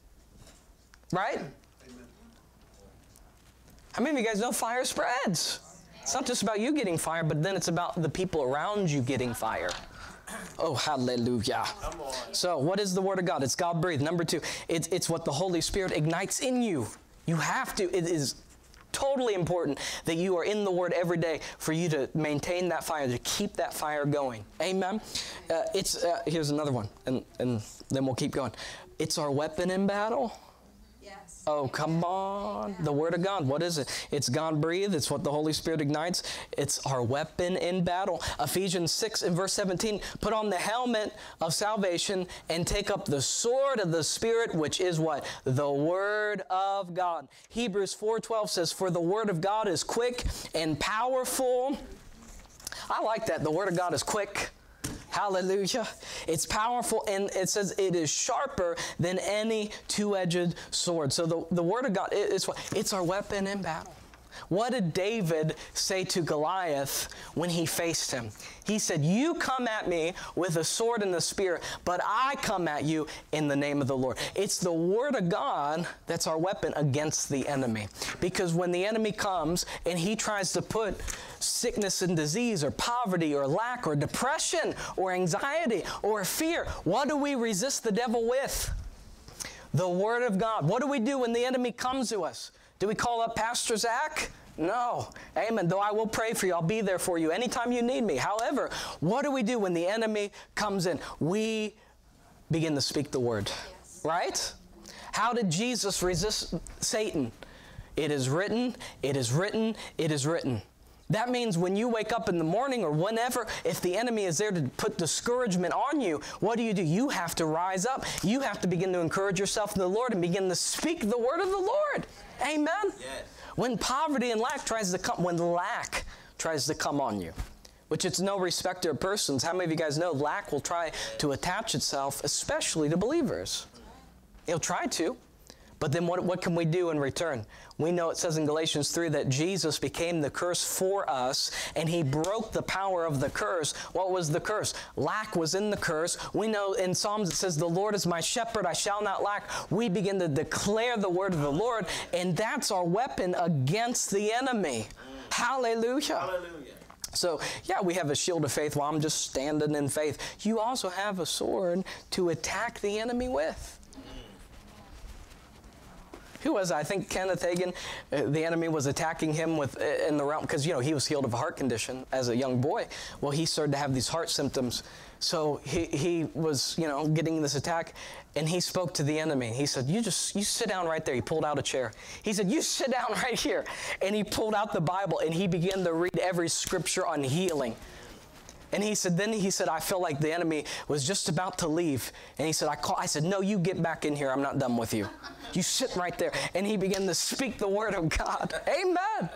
S1: Right? How many of you guys know fire spreads? It's not just about you getting fire, but then it's about the people around you getting fire. Oh, hallelujah. So, what is the Word of God? It's God breathed. Number two, it's, it's what the Holy Spirit ignites in you. You have to, it is totally important that you are in the Word every day for you to maintain that fire, to keep that fire going. Amen. Uh, it's uh, here's another one, and and then we'll keep going. It's our weapon in battle. Oh, come on. The Word of God. What is it? It's God breathed. It's what the Holy Spirit ignites. It's our weapon in battle. Ephesians 6 and verse 17 put on the helmet of salvation and take up the sword of the Spirit, which is what? The Word of God. Hebrews 4.12 says, For the Word of God is quick and powerful. I like that. The Word of God is quick Hallelujah. It's powerful and it says it is sharper than any two edged sword. So the, the Word of God is what? It's our weapon in battle. What did David say to Goliath when he faced him? He said, You come at me with a sword and a spear, but I come at you in the name of the Lord. It's the Word of God that's our weapon against the enemy. Because when the enemy comes and he tries to put sickness and disease or poverty or lack or depression or anxiety or fear, what do we resist the devil with? The Word of God. What do we do when the enemy comes to us? Do we call up Pastor Zach? No. Amen. Though I will pray for you, I'll be there for you anytime you need me. However, what do we do when the enemy comes in? We begin to speak the word. Yes. Right? How did Jesus resist Satan? It is written, it is written, it is written. That means when you wake up in the morning or whenever, if the enemy is there to put discouragement on you, what do you do? You have to rise up. You have to begin to encourage yourself in the Lord and begin to speak the word of the Lord. Amen? Yes. When poverty and lack tries to come, when lack tries to come on you, which it's no respecter of persons. How many of you guys know lack will try to attach itself, especially to believers? It'll try to. But then what, what can we do in return? We know it says in Galatians 3 that Jesus became the curse for us and he broke the power of the curse. What was the curse? Lack was in the curse. We know in Psalms it says, The Lord is my shepherd, I shall not lack. We begin to declare the word of the Lord, and that's our weapon against the enemy. Hallelujah.
S2: Hallelujah.
S1: So, yeah, we have a shield of faith while I'm just standing in faith. You also have a sword to attack the enemy with. Who was I think Kenneth Hagin? Uh, the enemy was attacking him with uh, in the realm because you know he was healed of a heart condition as a young boy. Well, he started to have these heart symptoms, so he he was you know getting this attack, and he spoke to the enemy. He said, "You just you sit down right there." He pulled out a chair. He said, "You sit down right here," and he pulled out the Bible and he began to read every scripture on healing. And he said, then he said, I felt like the enemy was just about to leave. And he said, I call, I said, no, you get back in here. I'm not done with you. You sit right there. And he began to speak the word of God. Amen.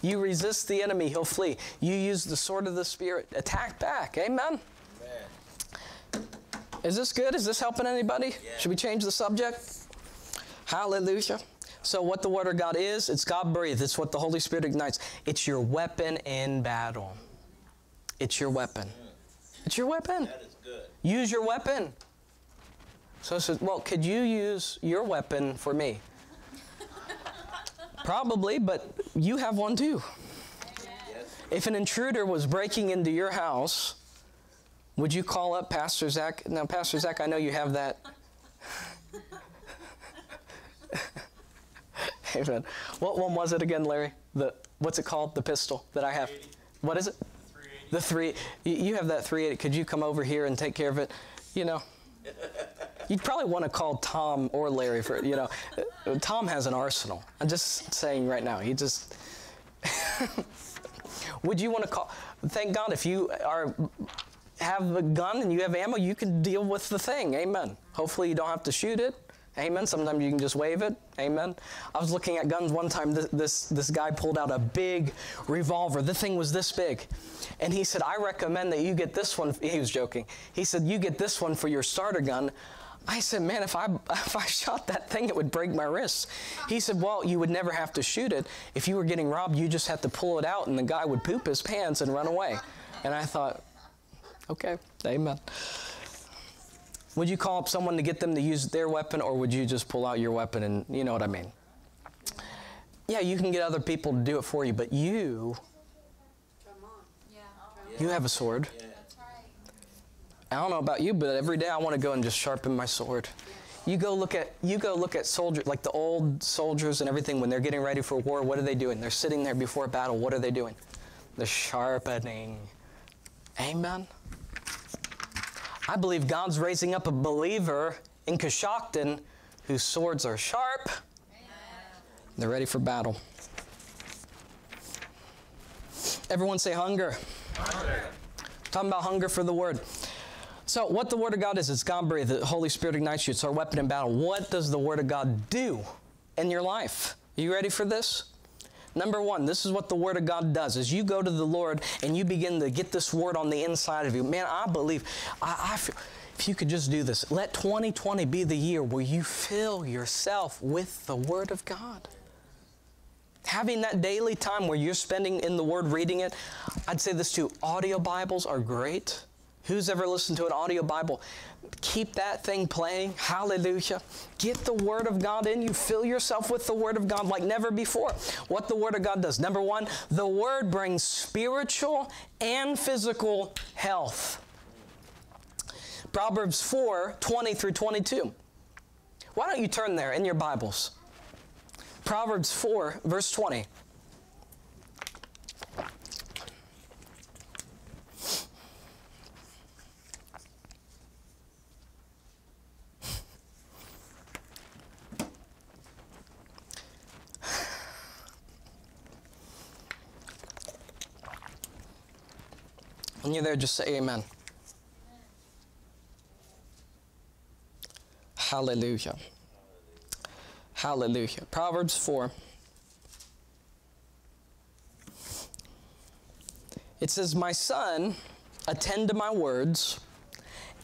S1: You resist the enemy, he'll flee. You use the sword of the Spirit, attack back. Amen.
S2: Amen.
S1: Is this good? Is this helping anybody?
S2: Yeah.
S1: Should we change the subject? Hallelujah. So, what the Word of God is, it's God breathed. It's what the Holy Spirit ignites. It's your weapon in battle. It's your weapon. It's your weapon.
S2: That is good.
S1: Use your weapon. So, I said, well, could you use your weapon for me? Probably, but you have one too.
S2: Yes.
S1: If an intruder was breaking into your house, would you call up Pastor Zach? Now, Pastor Zach, I know you have that. Amen. What one was it again, Larry? The what's it called? The pistol that I have. What is it? The three. You have that 380. Could you come over here and take care of it? You know. You'd probably want to call Tom or Larry for you know. Tom has an arsenal. I'm just saying right now. He just. Would you want to call? Thank God if you are have a gun and you have ammo, you can deal with the thing. Amen. Hopefully you don't have to shoot it. Amen. Sometimes you can just wave it. Amen. I was looking at guns one time. This, this, this guy pulled out a big revolver. The thing was this big. And he said, I recommend that you get this one. He was joking. He said, You get this one for your starter gun. I said, Man, if I, if I shot that thing, it would break my wrists. He said, Well, you would never have to shoot it. If you were getting robbed, you just have to pull it out, and the guy would poop his pants and run away. And I thought, Okay, amen. Would you call up someone to get them to use their weapon, or would you just pull out your weapon and you know what I mean? Yeah, you can get other people to do it for you, but you, you have a sword. I don't know about you, but every day I want to go and just sharpen my sword. You go look at you go look at soldiers like the old soldiers and everything when they're getting ready for war. What are they doing? They're sitting there before battle. What are they doing? They're sharpening. Amen. I believe God's raising up a believer in Coshocton whose swords are sharp. They're ready for battle. Everyone say hunger. Talking about hunger for the word. So, what the Word of God is, it's God breathed. The Holy Spirit ignites you. It's our weapon in battle. What does the Word of God do in your life? Are you ready for this? Number one, this is what the Word of God does. As you go to the Lord and you begin to get this Word on the inside of you, man, I believe, I, I feel, if you could just do this, let 2020 be the year where you fill yourself with the Word of God having that daily time where you're spending in the Word reading it, I'd say this too audio Bibles are great. Who's ever listened to an audio Bible? Keep that thing playing. Hallelujah. Get the Word of God in you. Fill yourself with the Word of God like never before. What the Word of God does. Number one, the Word brings spiritual and physical health. Proverbs 4 20 through 22. Why don't you turn there in your Bibles? Proverbs 4, verse 20. When you're there, just say amen. Hallelujah. Hallelujah. Proverbs 4. It says, My son, attend to my words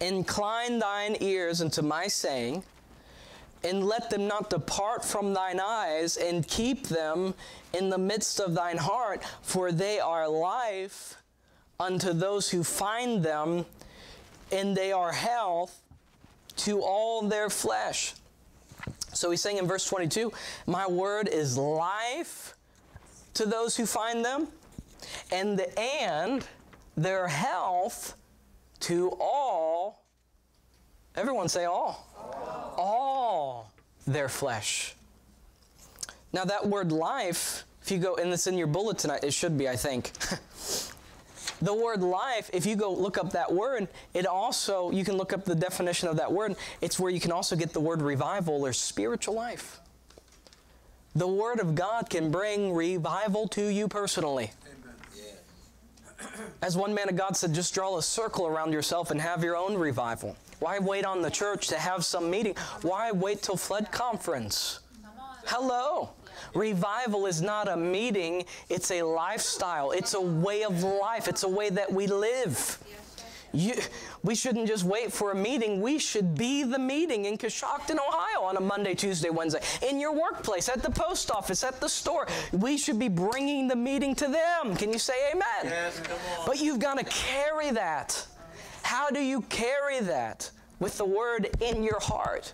S1: Incline thine ears unto my saying, and let them not depart from thine eyes, and keep them in the midst of thine heart, for they are life unto those who find them, and they are health to all their flesh. So he's saying in verse 22 My word is life to those who find them, and, the, and their health to all, everyone say all, all, all their flesh. Now, that word life, if you go, and it's in your bulletin, it should be, I think. the word life, if you go look up that word, it also, you can look up the definition of that word. It's where you can also get the word revival or spiritual life. The Word of God can bring revival to you personally. As one man of God said, just draw a circle around yourself and have your own revival. Why wait on the church to have some meeting? Why wait till flood conference? Hello. Revival is not a meeting, it's a lifestyle. It's a way of life. It's a way that we live. You, we shouldn't just wait for a meeting. We should be the meeting in Coshocton, Ohio on a Monday, Tuesday, Wednesday. In your workplace, at the post office, at the store. We should be bringing the meeting to them. Can you say amen?
S2: Yes, come on.
S1: But you've got to carry that. How do you carry that? With the word in your heart.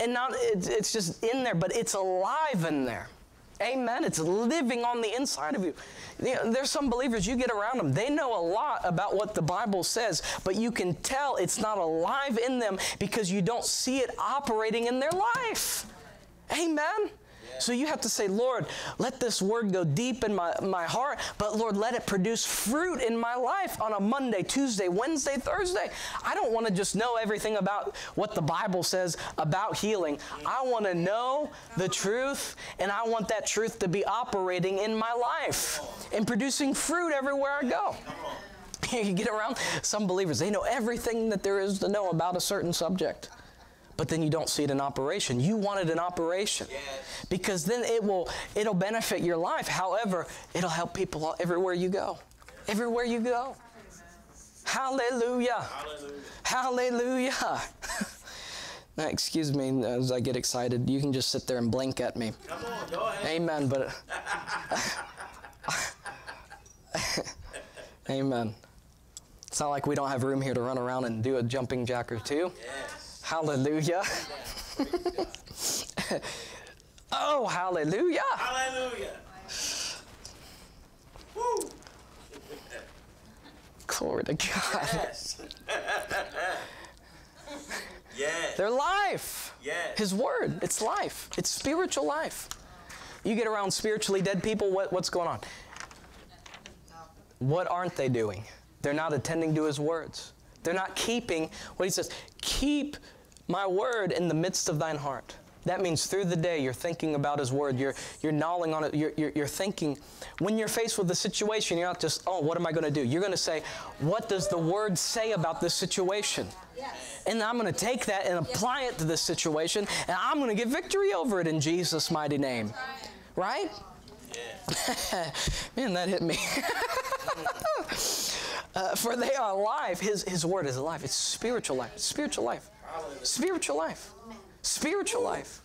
S1: And not, it's just in there, but it's alive in there. Amen. It's living on the inside of you. there's some believers, you get around them, they know a lot about what the Bible says, but you can tell it's not alive in them because you don't see it operating in their life. Amen. So you have to say, Lord, let this word go deep in my, my heart, but Lord, let it produce fruit in my life on a Monday, Tuesday, Wednesday, Thursday. I don't want to just know everything about what the Bible says about healing. I want to know the truth, and I want that truth to be operating in my life and producing fruit everywhere I go. You get around some believers, they know everything that there is to know about a certain subject but then you don't see it in operation. You want it in operation
S2: Yes.
S1: because then it will it'll benefit your life. However, it'll help people all- everywhere you go. Everywhere you go. Hallelujah.
S2: Hallelujah.
S1: Hallelujah. now, excuse me as I get excited. You can just sit there and blink at me.
S2: Come on, go ahead.
S1: Amen. But Amen. It's not like we don't have room here to run around and do a jumping jack or two.
S2: Yes.
S1: Hallelujah. oh, hallelujah.
S2: Hallelujah. Woo.
S1: Glory to God.
S2: Yes. yes.
S1: Their life.
S2: Yes.
S1: His word. It's life. It's spiritual life. You get around spiritually dead people, what, what's going on? What aren't they doing? They're not attending to his words. They're not keeping what he says. Keep my word in the midst of thine heart. That means through the day you're thinking about his word. You're, you're gnawing on it. You're, you're, you're thinking. When you're faced with a situation, you're not just, oh, what am I going to do? You're going to say, what does the word say about this situation? And I'm going to take that and apply it to this situation, and I'm going to get victory over it in Jesus' mighty name. Right? Man, that hit me. uh, for they are alive. His, his word is alive. It's spiritual life. Spiritual life. Spiritual life. Spiritual life.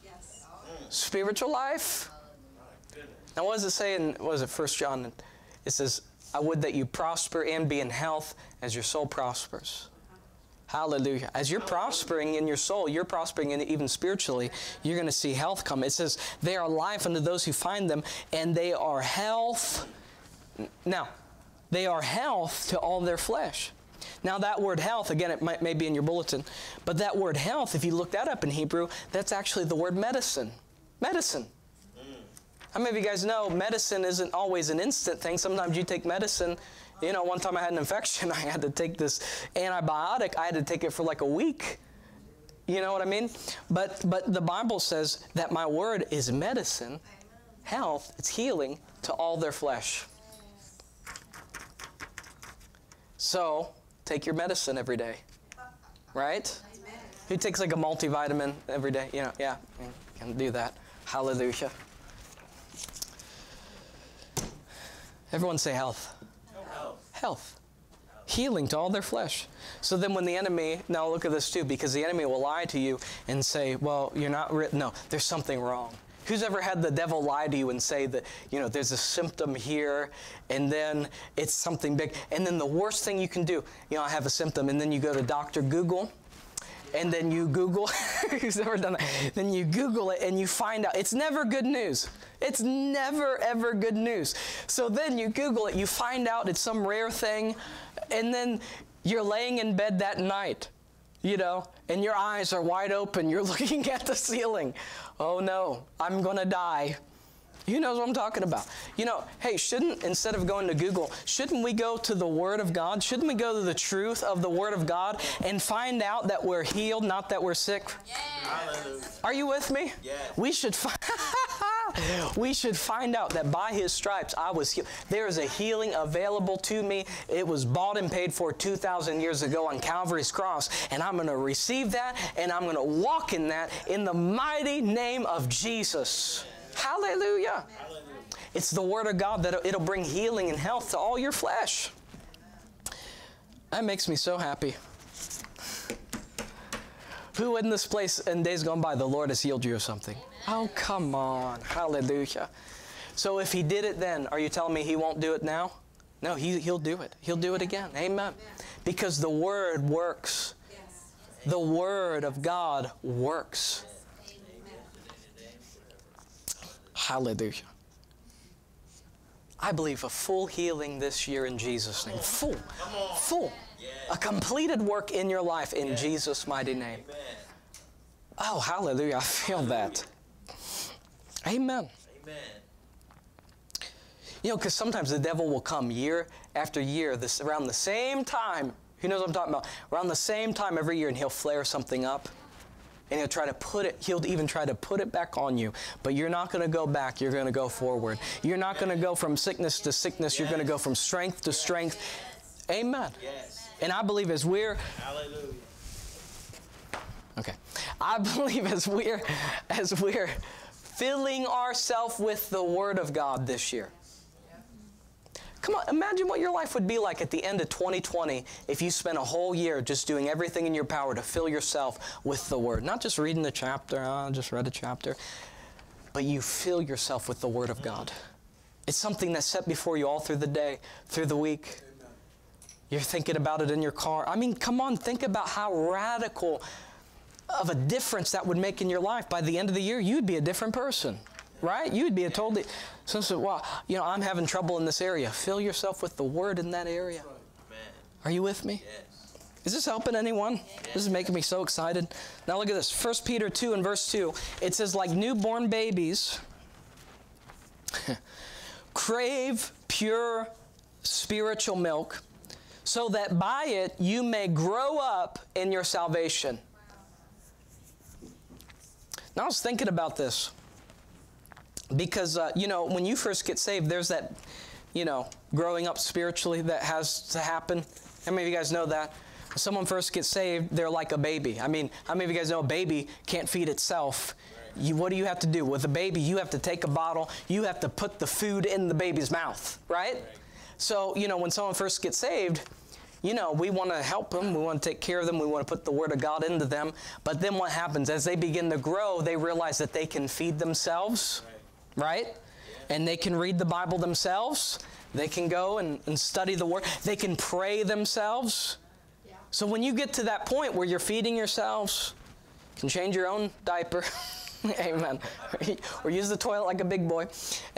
S1: Spiritual life. Now, what does it say in, what is it, First John? It says, I would that you prosper and be in health as your soul prospers. Hallelujah. As you're prospering in your soul, you're prospering in even spiritually, you're going to see health come. It says, they are life unto those who find them, and they are health. Now, they are health to all their flesh. Now, that word health, again, it might, may be in your bulletin, but that word health, if you look that up in Hebrew, that's actually the word medicine. Medicine. How many of you guys know medicine isn't always an instant thing? Sometimes you take medicine. You know, one time I had an infection, I had to take this antibiotic. I had to take it for like a week. You know what I mean? But but the Bible says that my word is medicine, health, it's healing to all their flesh. So, take your medicine every day. Right? Who takes like a multivitamin every day? You know, yeah, you can do that. Hallelujah. Everyone say health.
S2: Health.
S1: Health. healing to all their flesh. So then when the enemy, now look at this too, because the enemy will lie to you and say, well, you're not, ri-. no, there's something wrong. Who's ever had the devil lie to you and say that, you know, there's a symptom here and then it's something big. And then the worst thing you can do, you know, I have a symptom and then you go to Dr. Google and then you Google, who's ever done that? Then you Google it and you find out it's never good news. It's never ever good news. So then you Google it, you find out it's some rare thing, and then you're laying in bed that night, you know, and your eyes are wide open. You're looking at the ceiling. Oh no, I'm gonna die. Who knows what I'm talking about? You know, hey, shouldn't, instead of going to Google, shouldn't we go to the Word of God? Shouldn't we go to the truth of the Word of God and find out that we're healed, not that we're sick? Yes. Are you with me?
S2: Yes.
S1: We should find. we should find out that by his stripes I was healed. There is a healing available to me. It was bought and paid for 2,000 years ago on Calvary's cross, and I'm going to receive that and I'm going to walk in that in the mighty name of Jesus. Hallelujah. Hallelujah. It's the Word of God that it'll bring healing and health to all your flesh. That makes me so happy. Who in this place in days gone by, the Lord has healed you of something? Oh, come on. Hallelujah. So if He did it then, are you telling me He won't do it now? No, he, He'll do it. He'll do it again. Amen. Because the Word works. The Word of God works. Hallelujah. I believe a full healing this year in Jesus' name. Full. Full. A completed work in your life in Jesus' mighty name. Oh, hallelujah. I feel that. Amen. Amen. You know, because sometimes the devil will come year after year, this around the same time. Who knows what I'm talking about? Around the same time every year, and he'll flare something up and he'll try to put it, he'll even try to put it back on you. But you're not going to go back, you're going to go forward. You're not going to go from sickness to sickness, you're going to go from strength to strength. Amen. Yes. And I believe as we're. Hallelujah. Okay. I believe as we're as we're filling ourselves with the Word of God this year. Come on, imagine what your life would be like at the end of 2020 if you spent a whole year just doing everything in your power to fill yourself with the Word. Not just reading the chapter, oh, I just read a chapter, but you fill yourself with the Word of God. It's something that's set before you all through the day, through the week. You're thinking about it in your car. I mean, come on, think about how radical of a difference that would make in your life. By the end of the year, you'd be a different person right? You'd be a totally. So, so well, you know, I'm having trouble in this area. Fill yourself with the word in that area. Are you with me? Yes. Is this helping anyone? Yes. This is making me so excited. Now look at this. 1 Peter 2 and verse 2. It says, like newborn babies, crave pure spiritual milk, so that by it you may grow up in your salvation. Now I was thinking about this. Because, uh, you know, when you first get saved, there's that, you know, growing up spiritually that has to happen. How many of you guys know that? When someone first gets saved, they're like a baby. I mean, how many of you guys know a baby can't feed itself? You, what do you have to do? With a baby, you have to take a bottle, you have to put the food in the baby's mouth, right? right. So, you know, when someone first gets saved, you know, we want to help them, we want to take care of them, we want to put the Word of God into them. But then what happens? As they begin to grow, they realize that they can feed themselves. Right? And they can read the Bible themselves. They can go and, and study the Word. They can pray themselves. So when you get to that point where you're feeding yourselves, you can change your own diaper. Amen. or use the toilet like a big boy.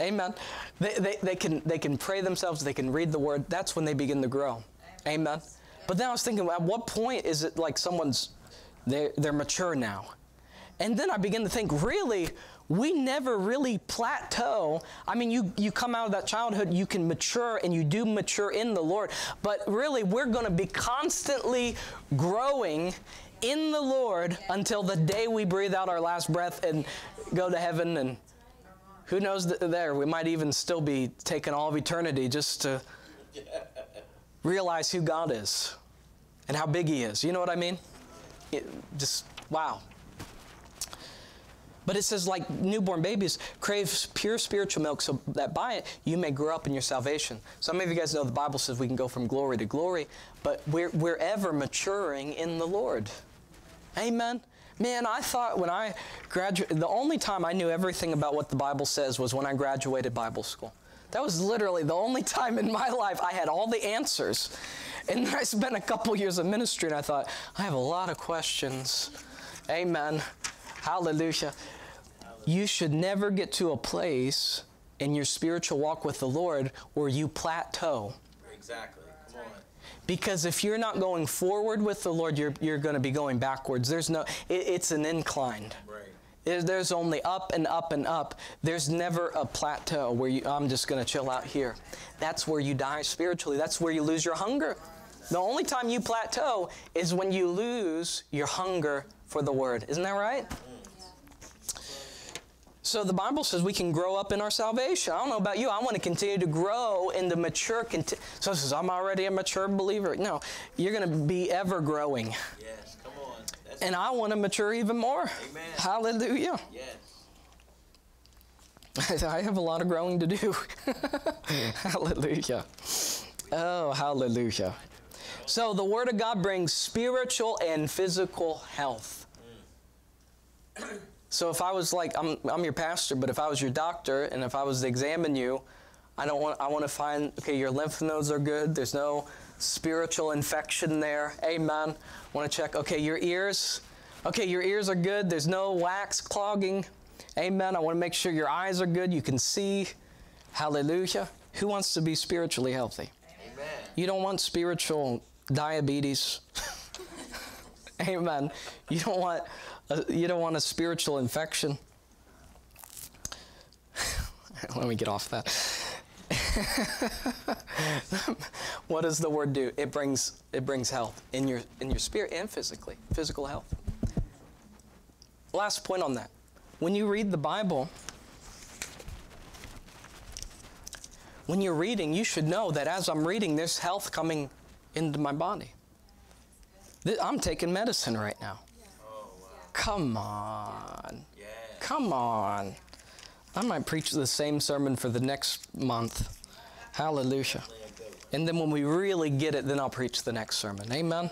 S1: Amen. They, they, they, can, they can pray themselves, they can read the word. That's when they begin to grow. Amen. But then I was thinking, at what point is it like someone's, they're, they're mature now? And then I begin to think, really, we never really plateau. I mean, you, you come out of that childhood, you can mature and you do mature in the Lord. But really, we're going to be constantly growing in the Lord until the day we breathe out our last breath and go to heaven. And who knows there? We might even still be taking all of eternity just to realize who God is and how big He is. You know what I mean? It, just, wow. But it says, like newborn babies, crave pure spiritual milk so that by it you may grow up in your salvation. Some of you guys know the Bible says we can go from glory to glory, but we're, we're ever maturing in the Lord. Amen. Man, I thought when I graduated, the only time I knew everything about what the Bible says was when I graduated Bible school. That was literally the only time in my life I had all the answers. And I spent a couple years of ministry and I thought, I have a lot of questions. Amen. Hallelujah. You should never get to a place in your spiritual walk with the Lord where you plateau.
S2: Exactly. Come on.
S1: Because if you're not going forward with the Lord, you're, you're going to be going backwards. There's no, it, it's an incline.
S2: Right.
S1: It- There's only up and up and up. There's never a plateau where you, I'm just going to chill out here. That's where you die spiritually. That's where you lose your hunger. The only time you plateau is when you lose your hunger for the Word. Isn't that right? Mm. So the Bible says we can grow up in our salvation. I don't know about you. I want to continue to grow in the mature. Conti- so it says I'm already a mature believer. No, you're going to be ever growing,
S2: Yes. Come on. That's
S1: and I want to mature even more.
S2: Amen.
S1: Hallelujah.
S2: yes.
S1: I have a lot of growing to do. hallelujah. Oh, hallelujah. So the Word of God brings spiritual and physical health. Mm. So if I was like, I'm, I'm your pastor, but if I was your doctor and if I was to examine you, I don't want, I want to find, okay, your lymph nodes are good. There's no spiritual infection there. Amen. I want to check, okay, your ears, okay, your ears are good. There's no wax clogging. Amen. I want to make sure your eyes are good. You can see. Hallelujah. Who wants to be spiritually healthy?
S2: Amen.
S1: You don't want spiritual diabetes. Amen. You don't want a, you don't want a spiritual infection. Let me get off that. what does the word do? It brings it brings health in your in your spirit and physically, physical health. Last point on that. When you read the Bible, when you're reading, you should know that as I'm reading, there's health coming into my body. I'm taking medicine right now. Come on.
S2: Yes.
S1: Come on. I might preach the same sermon for the next month. Hallelujah. And then when we really get it, then I'll preach the next sermon. Amen.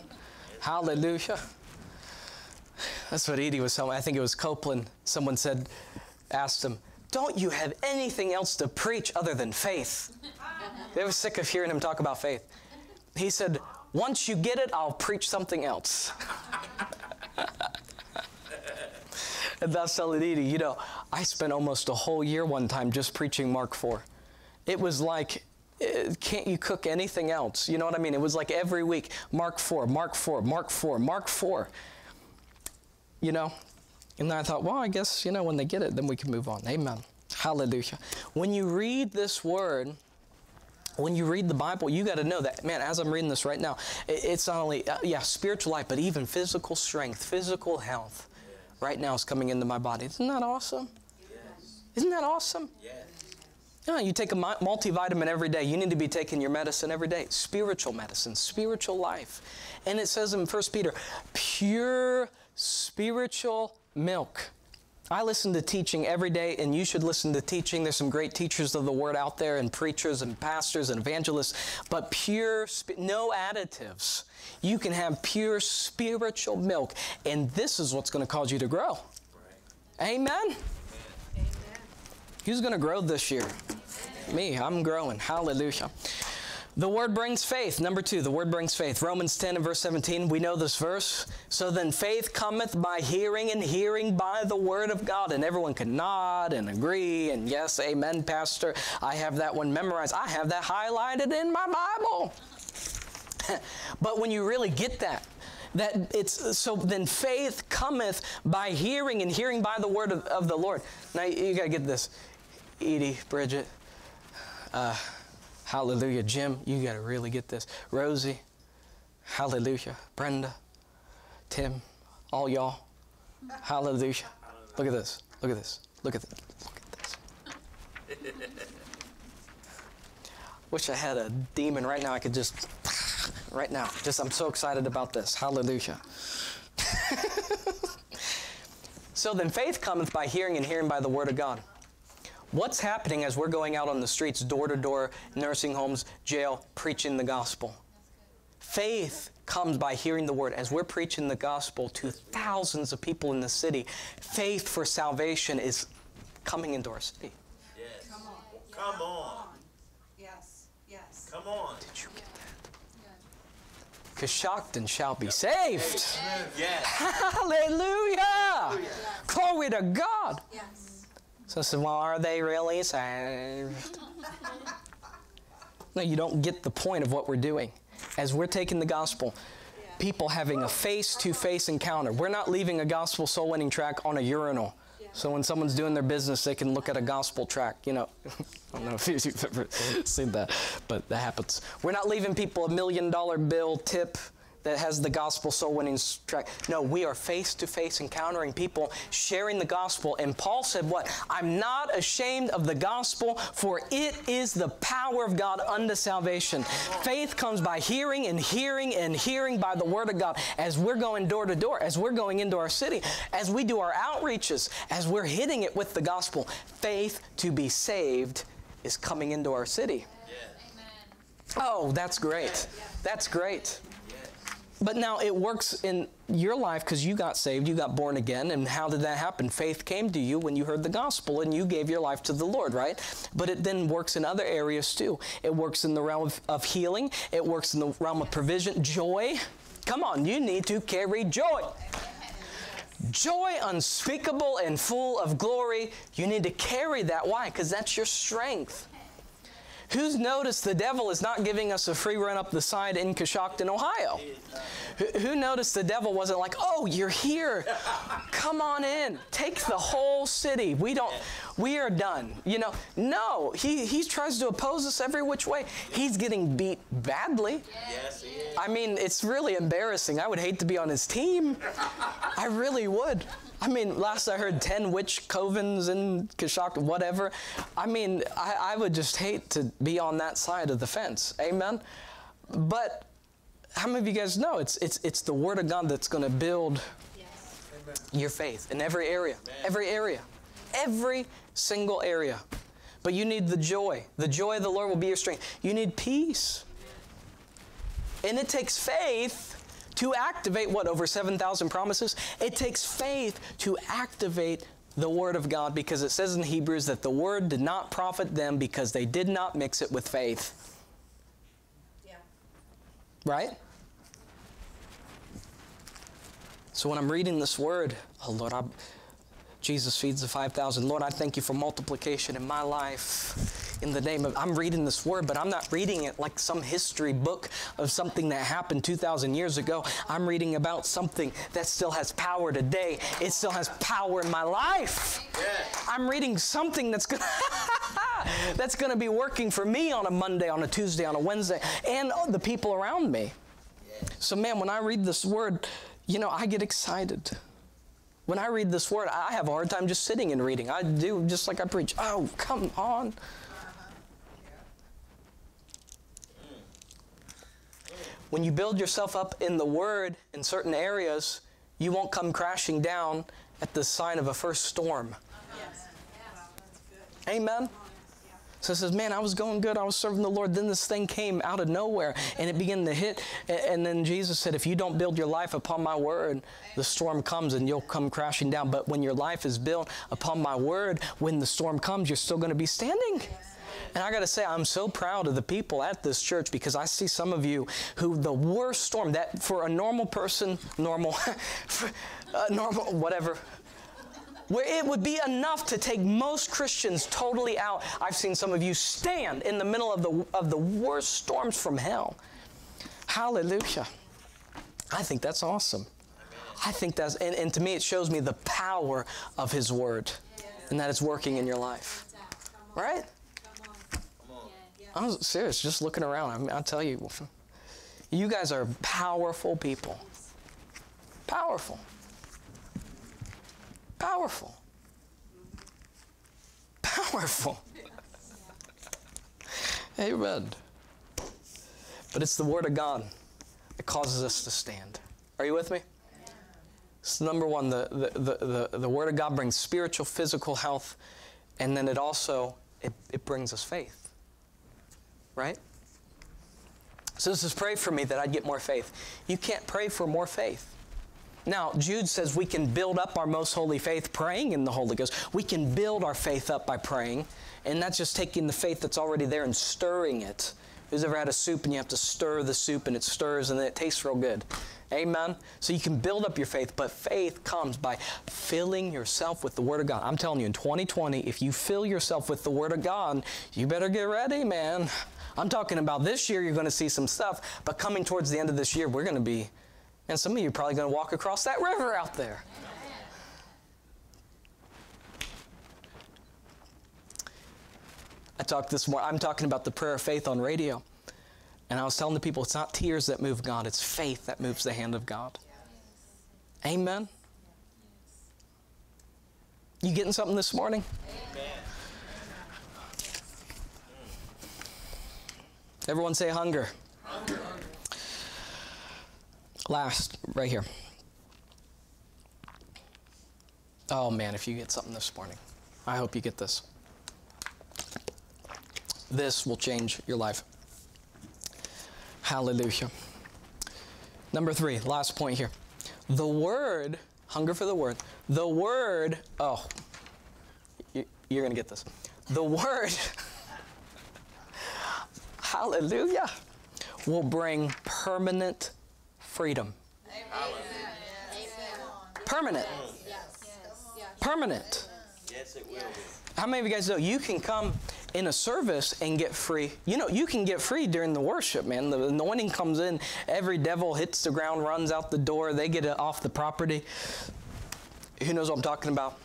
S1: Hallelujah. That's what Edie was telling me. I think it was Copeland. Someone said, asked him, Don't you have anything else to preach other than faith? They were sick of hearing him talk about faith. He said, Once you get it, I'll preach something else. Telling Edie, you know, I spent almost a whole year one time just preaching Mark 4. It was like, eh, can't you cook anything else? You know what I mean? It was like every week, Mark 4, Mark 4, Mark 4, Mark 4. You know? And then I thought, well, I guess, you know, when they get it, then we can move on. Amen. Hallelujah. When you read this word, when you read the Bible, you got to know that, man, as I'm reading this right now, it's not only, uh, yeah, spiritual life, but even physical strength, physical health right now is coming into my body. Isn't that awesome? Isn't that awesome?
S2: Yes.
S1: Yeah, you take a multivitamin every day. You need to be taking your medicine every day. Spiritual medicine, spiritual life. And it says in 1 Peter, pure spiritual milk. I listen to teaching every day, and you should listen to teaching. There's some great teachers of the word out there, and preachers, and pastors, and evangelists, but pure, no additives. You can have pure spiritual milk, and this is what's going to cause you to grow. Amen. Who's going to grow this year? Me, I'm growing. Hallelujah. The word brings faith. Number two, the word brings faith. Romans 10 and verse 17, we know this verse. So then faith cometh by hearing, and hearing by the word of God. And everyone can nod and agree. And yes, amen, Pastor. I have that one memorized. I have that highlighted in my Bible. but when you really get that, that it's so then faith cometh by hearing and hearing by the word of, of the Lord. Now you got to get this. Edie, Bridget, uh, hallelujah. Jim, you got to really get this. Rosie, hallelujah. Brenda, Tim, all y'all, hallelujah. Look at this. Look at this. Look at this. Look at this. Wish I had a demon right now. I could just, right now. Just, I'm so excited about this. Hallelujah. So then faith cometh by hearing, and hearing by the word of God. What's happening as we're going out on the streets, door to door, nursing homes, jail, preaching the gospel? Faith comes by hearing the word. As we're preaching the gospel to thousands of people in the city, faith for salvation is coming into our city.
S2: Yes.
S3: Come on.
S2: Come on.
S3: Yes, yes.
S2: Come on.
S1: Did you get that? Coshocton shall be saved.
S2: Yes.
S1: Hallelujah! Glory to God.
S3: Yes.
S1: So I said, Well, are they really saved? no, you don't get the point of what we're doing. As we're taking the gospel, people having a face to face encounter. We're not leaving a gospel soul winning track on a urinal. So when someone's doing their business, they can look at a gospel track. You know, I don't know if you've ever seen that, but that happens. We're not leaving people a million dollar bill tip that has the gospel soul winning track. No, we are face to face encountering people, sharing the gospel. And Paul said, What? I'm not ashamed of the gospel, for it is the power of God unto salvation. Faith comes by hearing and hearing and hearing by the word of God. As we're going door to door, as we're going into our city, as we do our outreaches, as we're hitting it with the gospel, faith to be saved is coming into our city. Oh, that's great. That's great. But now it works in your life because you got saved, you got born again. And how did that happen? Faith came to you when you heard the gospel and you gave your life to the Lord, right? But it then works in other areas too. It works in the realm of, of healing, it works in the realm of provision, joy. Come on, you need to carry joy. Joy unspeakable and full of glory. You need to carry that. Why? Because that's your strength. Who's noticed the devil is not giving us a free run up the side in Coshocton, Ohio? Who- Who noticed the devil wasn't like, oh, you're here. Come on in. Take the whole city. We don't, we are done. You know, no, he, he tries to oppose us every which way. He's getting beat badly.
S2: Yes, he is.
S1: I mean, it's really embarrassing. I would hate to be on his team. I really would. I mean, last I heard 10 witch covens in Kashak, whatever. I mean, I, I would just hate to be on that side of the fence. Amen? But how many of you guys know it's, it's, it's the Word of God that's going to build your faith in every area? Every area. Every single area. But you need the joy. The joy of the Lord will be your strength. You need peace. And it takes faith to activate what? Over 7,000 promises? It takes faith to activate the Word of God because it says in Hebrews that the Word did not profit them because they did not mix it with faith.
S3: Yeah.
S1: Right? So when I'm reading this Word, oh Lord, I, Jesus feeds the 5,000. Lord, I thank you for multiplication in my life. In the name of, I'm reading this word, but I'm not reading it like some history book of something that happened 2,000 years ago. I'm reading about something that still has power today. It still has power in my life.
S2: Yes.
S1: I'm reading something that's gonna that's gonna be working for me on a Monday, on a Tuesday, on a Wednesday, and the people around me. So man, when I read this word, you know, I get excited. When I read this word, I have a hard time just sitting and reading. I do just like I preach. Oh, come on. When you build yourself up in the word in certain areas, you won't come crashing down at the sign of a first storm.
S3: Yes.
S1: Amen. So it says, man, I was going good. I was serving the Lord. Then this thing came out of nowhere and it began to hit. And then Jesus said, if you don't build your life upon my word, the storm comes and you'll come crashing down. But when your life is built upon my word, when the storm comes, you're still going to be standing. And I got to say, I'm so proud of the people at this church because I see some of you who the worst storm that for a normal person, normal, uh, normal, whatever, where it would be enough to take most Christians totally out. I've seen some of you stand in the middle of the, of the worst storms from hell. Hallelujah. I think that's awesome. I think that's, and, and to me, it shows me the power of His Word and that it's working in your life. Right? I'm serious, just looking around. I'll tell you, you guys are powerful people. Powerful. Powerful. Powerful. Amen. But it's the Word of God that causes us to stand. Are you with me? So number one, the, the, the, the, the Word of God brings spiritual, physical health, and then it also, it, it brings us faith. Right? So this is pray for me that I'd get more faith. You can't pray for more faith. Now, Jude says we can build up our most holy faith praying in the Holy Ghost. We can build our faith up by praying, and that's just taking the faith that's already there and stirring it. Who's ever had a soup and you have to stir the soup and it stirs and then it tastes real good? Amen. So you can build up your faith, but faith comes by filling yourself with the Word of God. I'm telling you, in 2020, if you fill yourself with the Word of God, you better get ready, man. I'm talking about this year, you're going to see some stuff, but coming towards the end of this year, we're going to be, and some of you are probably going to walk across that river out there. I talked this morning, I'm talking about the prayer of faith on radio. And I was telling the people it's not tears that move God, it's faith that moves the hand of God. Amen. You getting something this morning?
S2: Amen.
S1: Everyone say hunger. hunger. Last, right here. Oh man, if you get something this morning, I hope you get this. This will change your life. Hallelujah. Number three, last point here. The word, hunger for the word, the word, oh, you, you're going to get this. The word, hallelujah, will bring permanent freedom. Permanent. Permanent.
S2: Yes, it will.
S1: How many of you guys know you can come in a service and get free? You know, you can get free during the worship, man. The anointing comes in, every devil hits the ground, runs out the door, they get it off the property. Who knows what I'm talking about?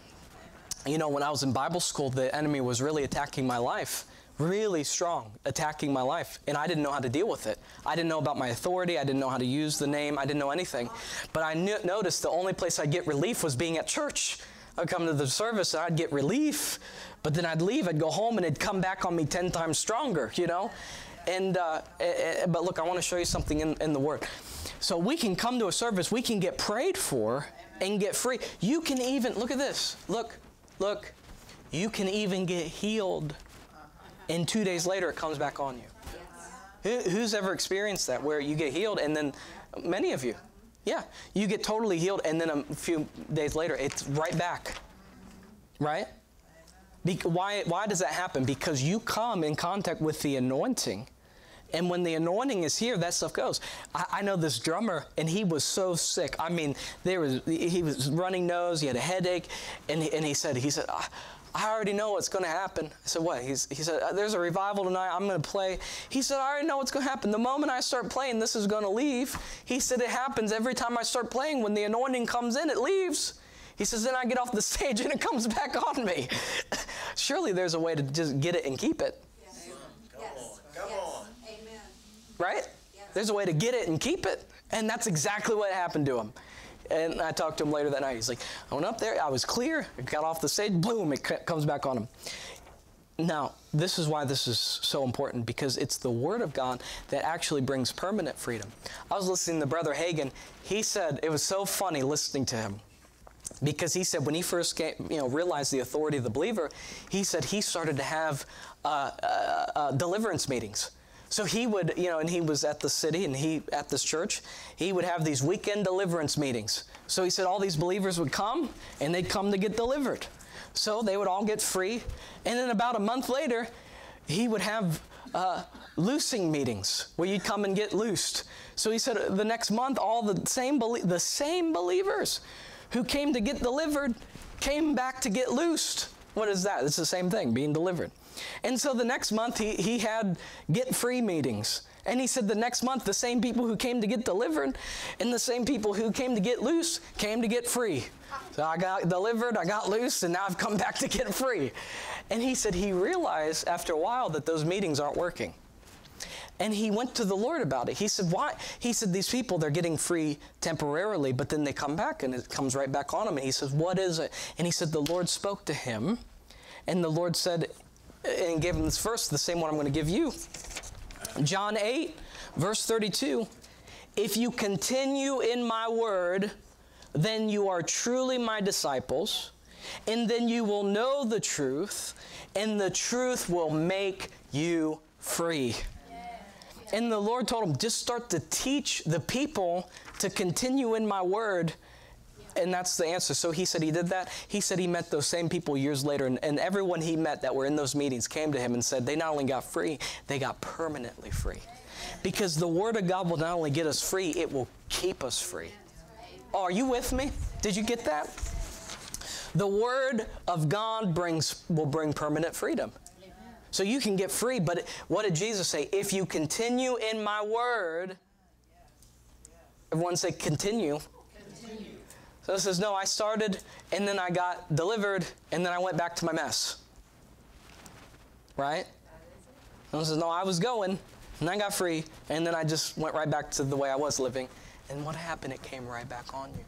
S1: You know, when I was in Bible school, the enemy was really attacking my life. Really strong, attacking my life. And I didn't know how to deal with it. I didn't know about my authority. I didn't know how to use the name. I didn't know anything. But I knew, noticed the only place I'd get relief was being at church. I'd come to the service and I'd get relief, but then I'd leave, I'd go home, and it'd come back on me 10 times stronger, you know? And, uh, but look, I want to show you something in, in the Word. So we can come to a service, we can get prayed for and get free. You can even, look at this, look, look, you can even get healed, and two days later it comes back on you. Who, who's ever experienced that where you get healed and then, many of you, yeah, you get totally healed, and then a few days later, it's right back. Right? Be- why, why does that happen? Because you come in contact with the anointing. And when the anointing is here, that stuff goes. I, I, know this drummer, and he was so sick. I mean, there was he was running nose, he had a headache, and he, and he said, he said, ah, I already know what's going to happen. I said, what? He's, he said, uh, there's a revival tonight. I'm going to play. He said, I already know what's going to happen. The moment I start playing, this is going to leave. He said, it happens every time I start playing. When the anointing comes in, it leaves. He says, then I get off the stage and it comes back on me. Surely there's a way to just get it and keep it.
S3: Yes.
S2: Come
S3: Yes.
S2: on. Come
S3: Yes.
S2: on.
S3: Amen.
S1: Right? There's a way to get it and keep it. And that's exactly what happened to him. And I talked to him later that night. He's like, I went up there, I was clear, I got off the stage, boom, it comes back on him. Now, this is why this is so important because it's the Word of God that actually brings permanent freedom. I was listening to Brother Hagin. He said it was so funny listening to him because he said when he first came, you know, realized the authority of the believer, he said he started to have uh, uh, uh, deliverance meetings. So he would, you know, and he was at the city and he at this church, he would have these weekend deliverance meetings. So he said all these believers would come and they'd come to get delivered. So they would all get free. And then about a month later, he would have uh, loosing meetings where you'd come and get loosed. So he said the next month, all the same, the same believers who came to get delivered came back to get loosed. What is that? It's the same thing, being delivered. And so the next month he, he had get free meetings. And he said the next month the same people who came to get delivered and the same people who came to get loose came to get free. So I got delivered, I got loose, and now I've come back to get free. And he said he realized after a while that those meetings aren't working. And he went to the Lord about it. He said, Why? He said, These people, they're getting free temporarily, but then they come back and it comes right back on them. And he says, What is it? And he said, The Lord spoke to him, and the Lord said, and gave him this verse, the same one I'm going to give you. John 8, verse 32. If you continue in my word, then you are truly my disciples, and then you will know the truth, and the truth will make you free. And the Lord told him, just start to teach the people to continue in my word. And that's the answer. So he said he did that. He said he met those same people years later, and, and everyone he met that were in those meetings came to him and said they not only got free, they got permanently free. Because the Word of God will not only get us free, it will keep us free. Oh, are you with me? Did you get that? The Word of God brings will bring permanent freedom. So you can get free, but what did Jesus say? If you continue in my word, everyone say continue. continue. So it says, no, I started and then I got delivered and then I went back to my mess. Right? And it says, no, I was going and I got free and then I just went right back to the way I was living. And what happened? It came right back on you.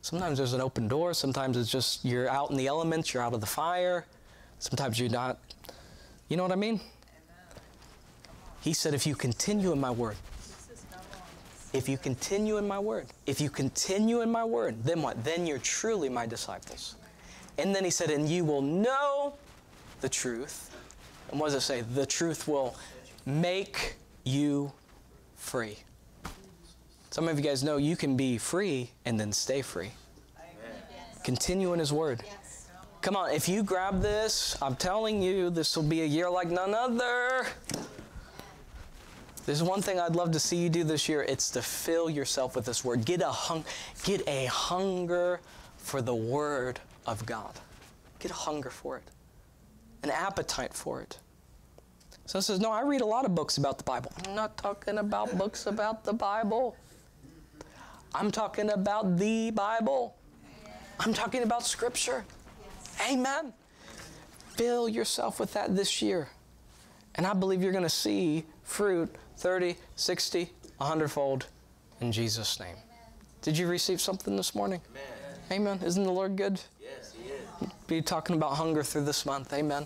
S1: Sometimes there's an open door. Sometimes it's just you're out in the elements, you're out of the fire. Sometimes you're not. You know what I mean? He said, if you continue in my word, if you continue in my word, if you continue in my word, then what? Then you're truly my disciples. And then he said, and you will know the truth. And what does it say? The truth will make you free. Some of you guys know you can be free and then stay free. Continue in his word. Come on, if you grab this, I'm telling you, this will be a year like none other. There's one thing I'd love to see you do this year. It's to fill yourself with this word. Get a hung, get a hunger for the word of God. Get a hunger for it. An appetite for it. So says, no, I read a lot of books about the Bible. I'm not talking about books about the Bible. I'm talking about the Bible. I'm talking about Scripture. Amen. Fill yourself with that this year. And I believe you're going to see fruit 30, 60, 100 fold in Jesus' name. Did you receive something this morning? Amen. Amen. Isn't the Lord good?
S2: Yes, He is.
S1: Be talking about hunger through this month. Amen.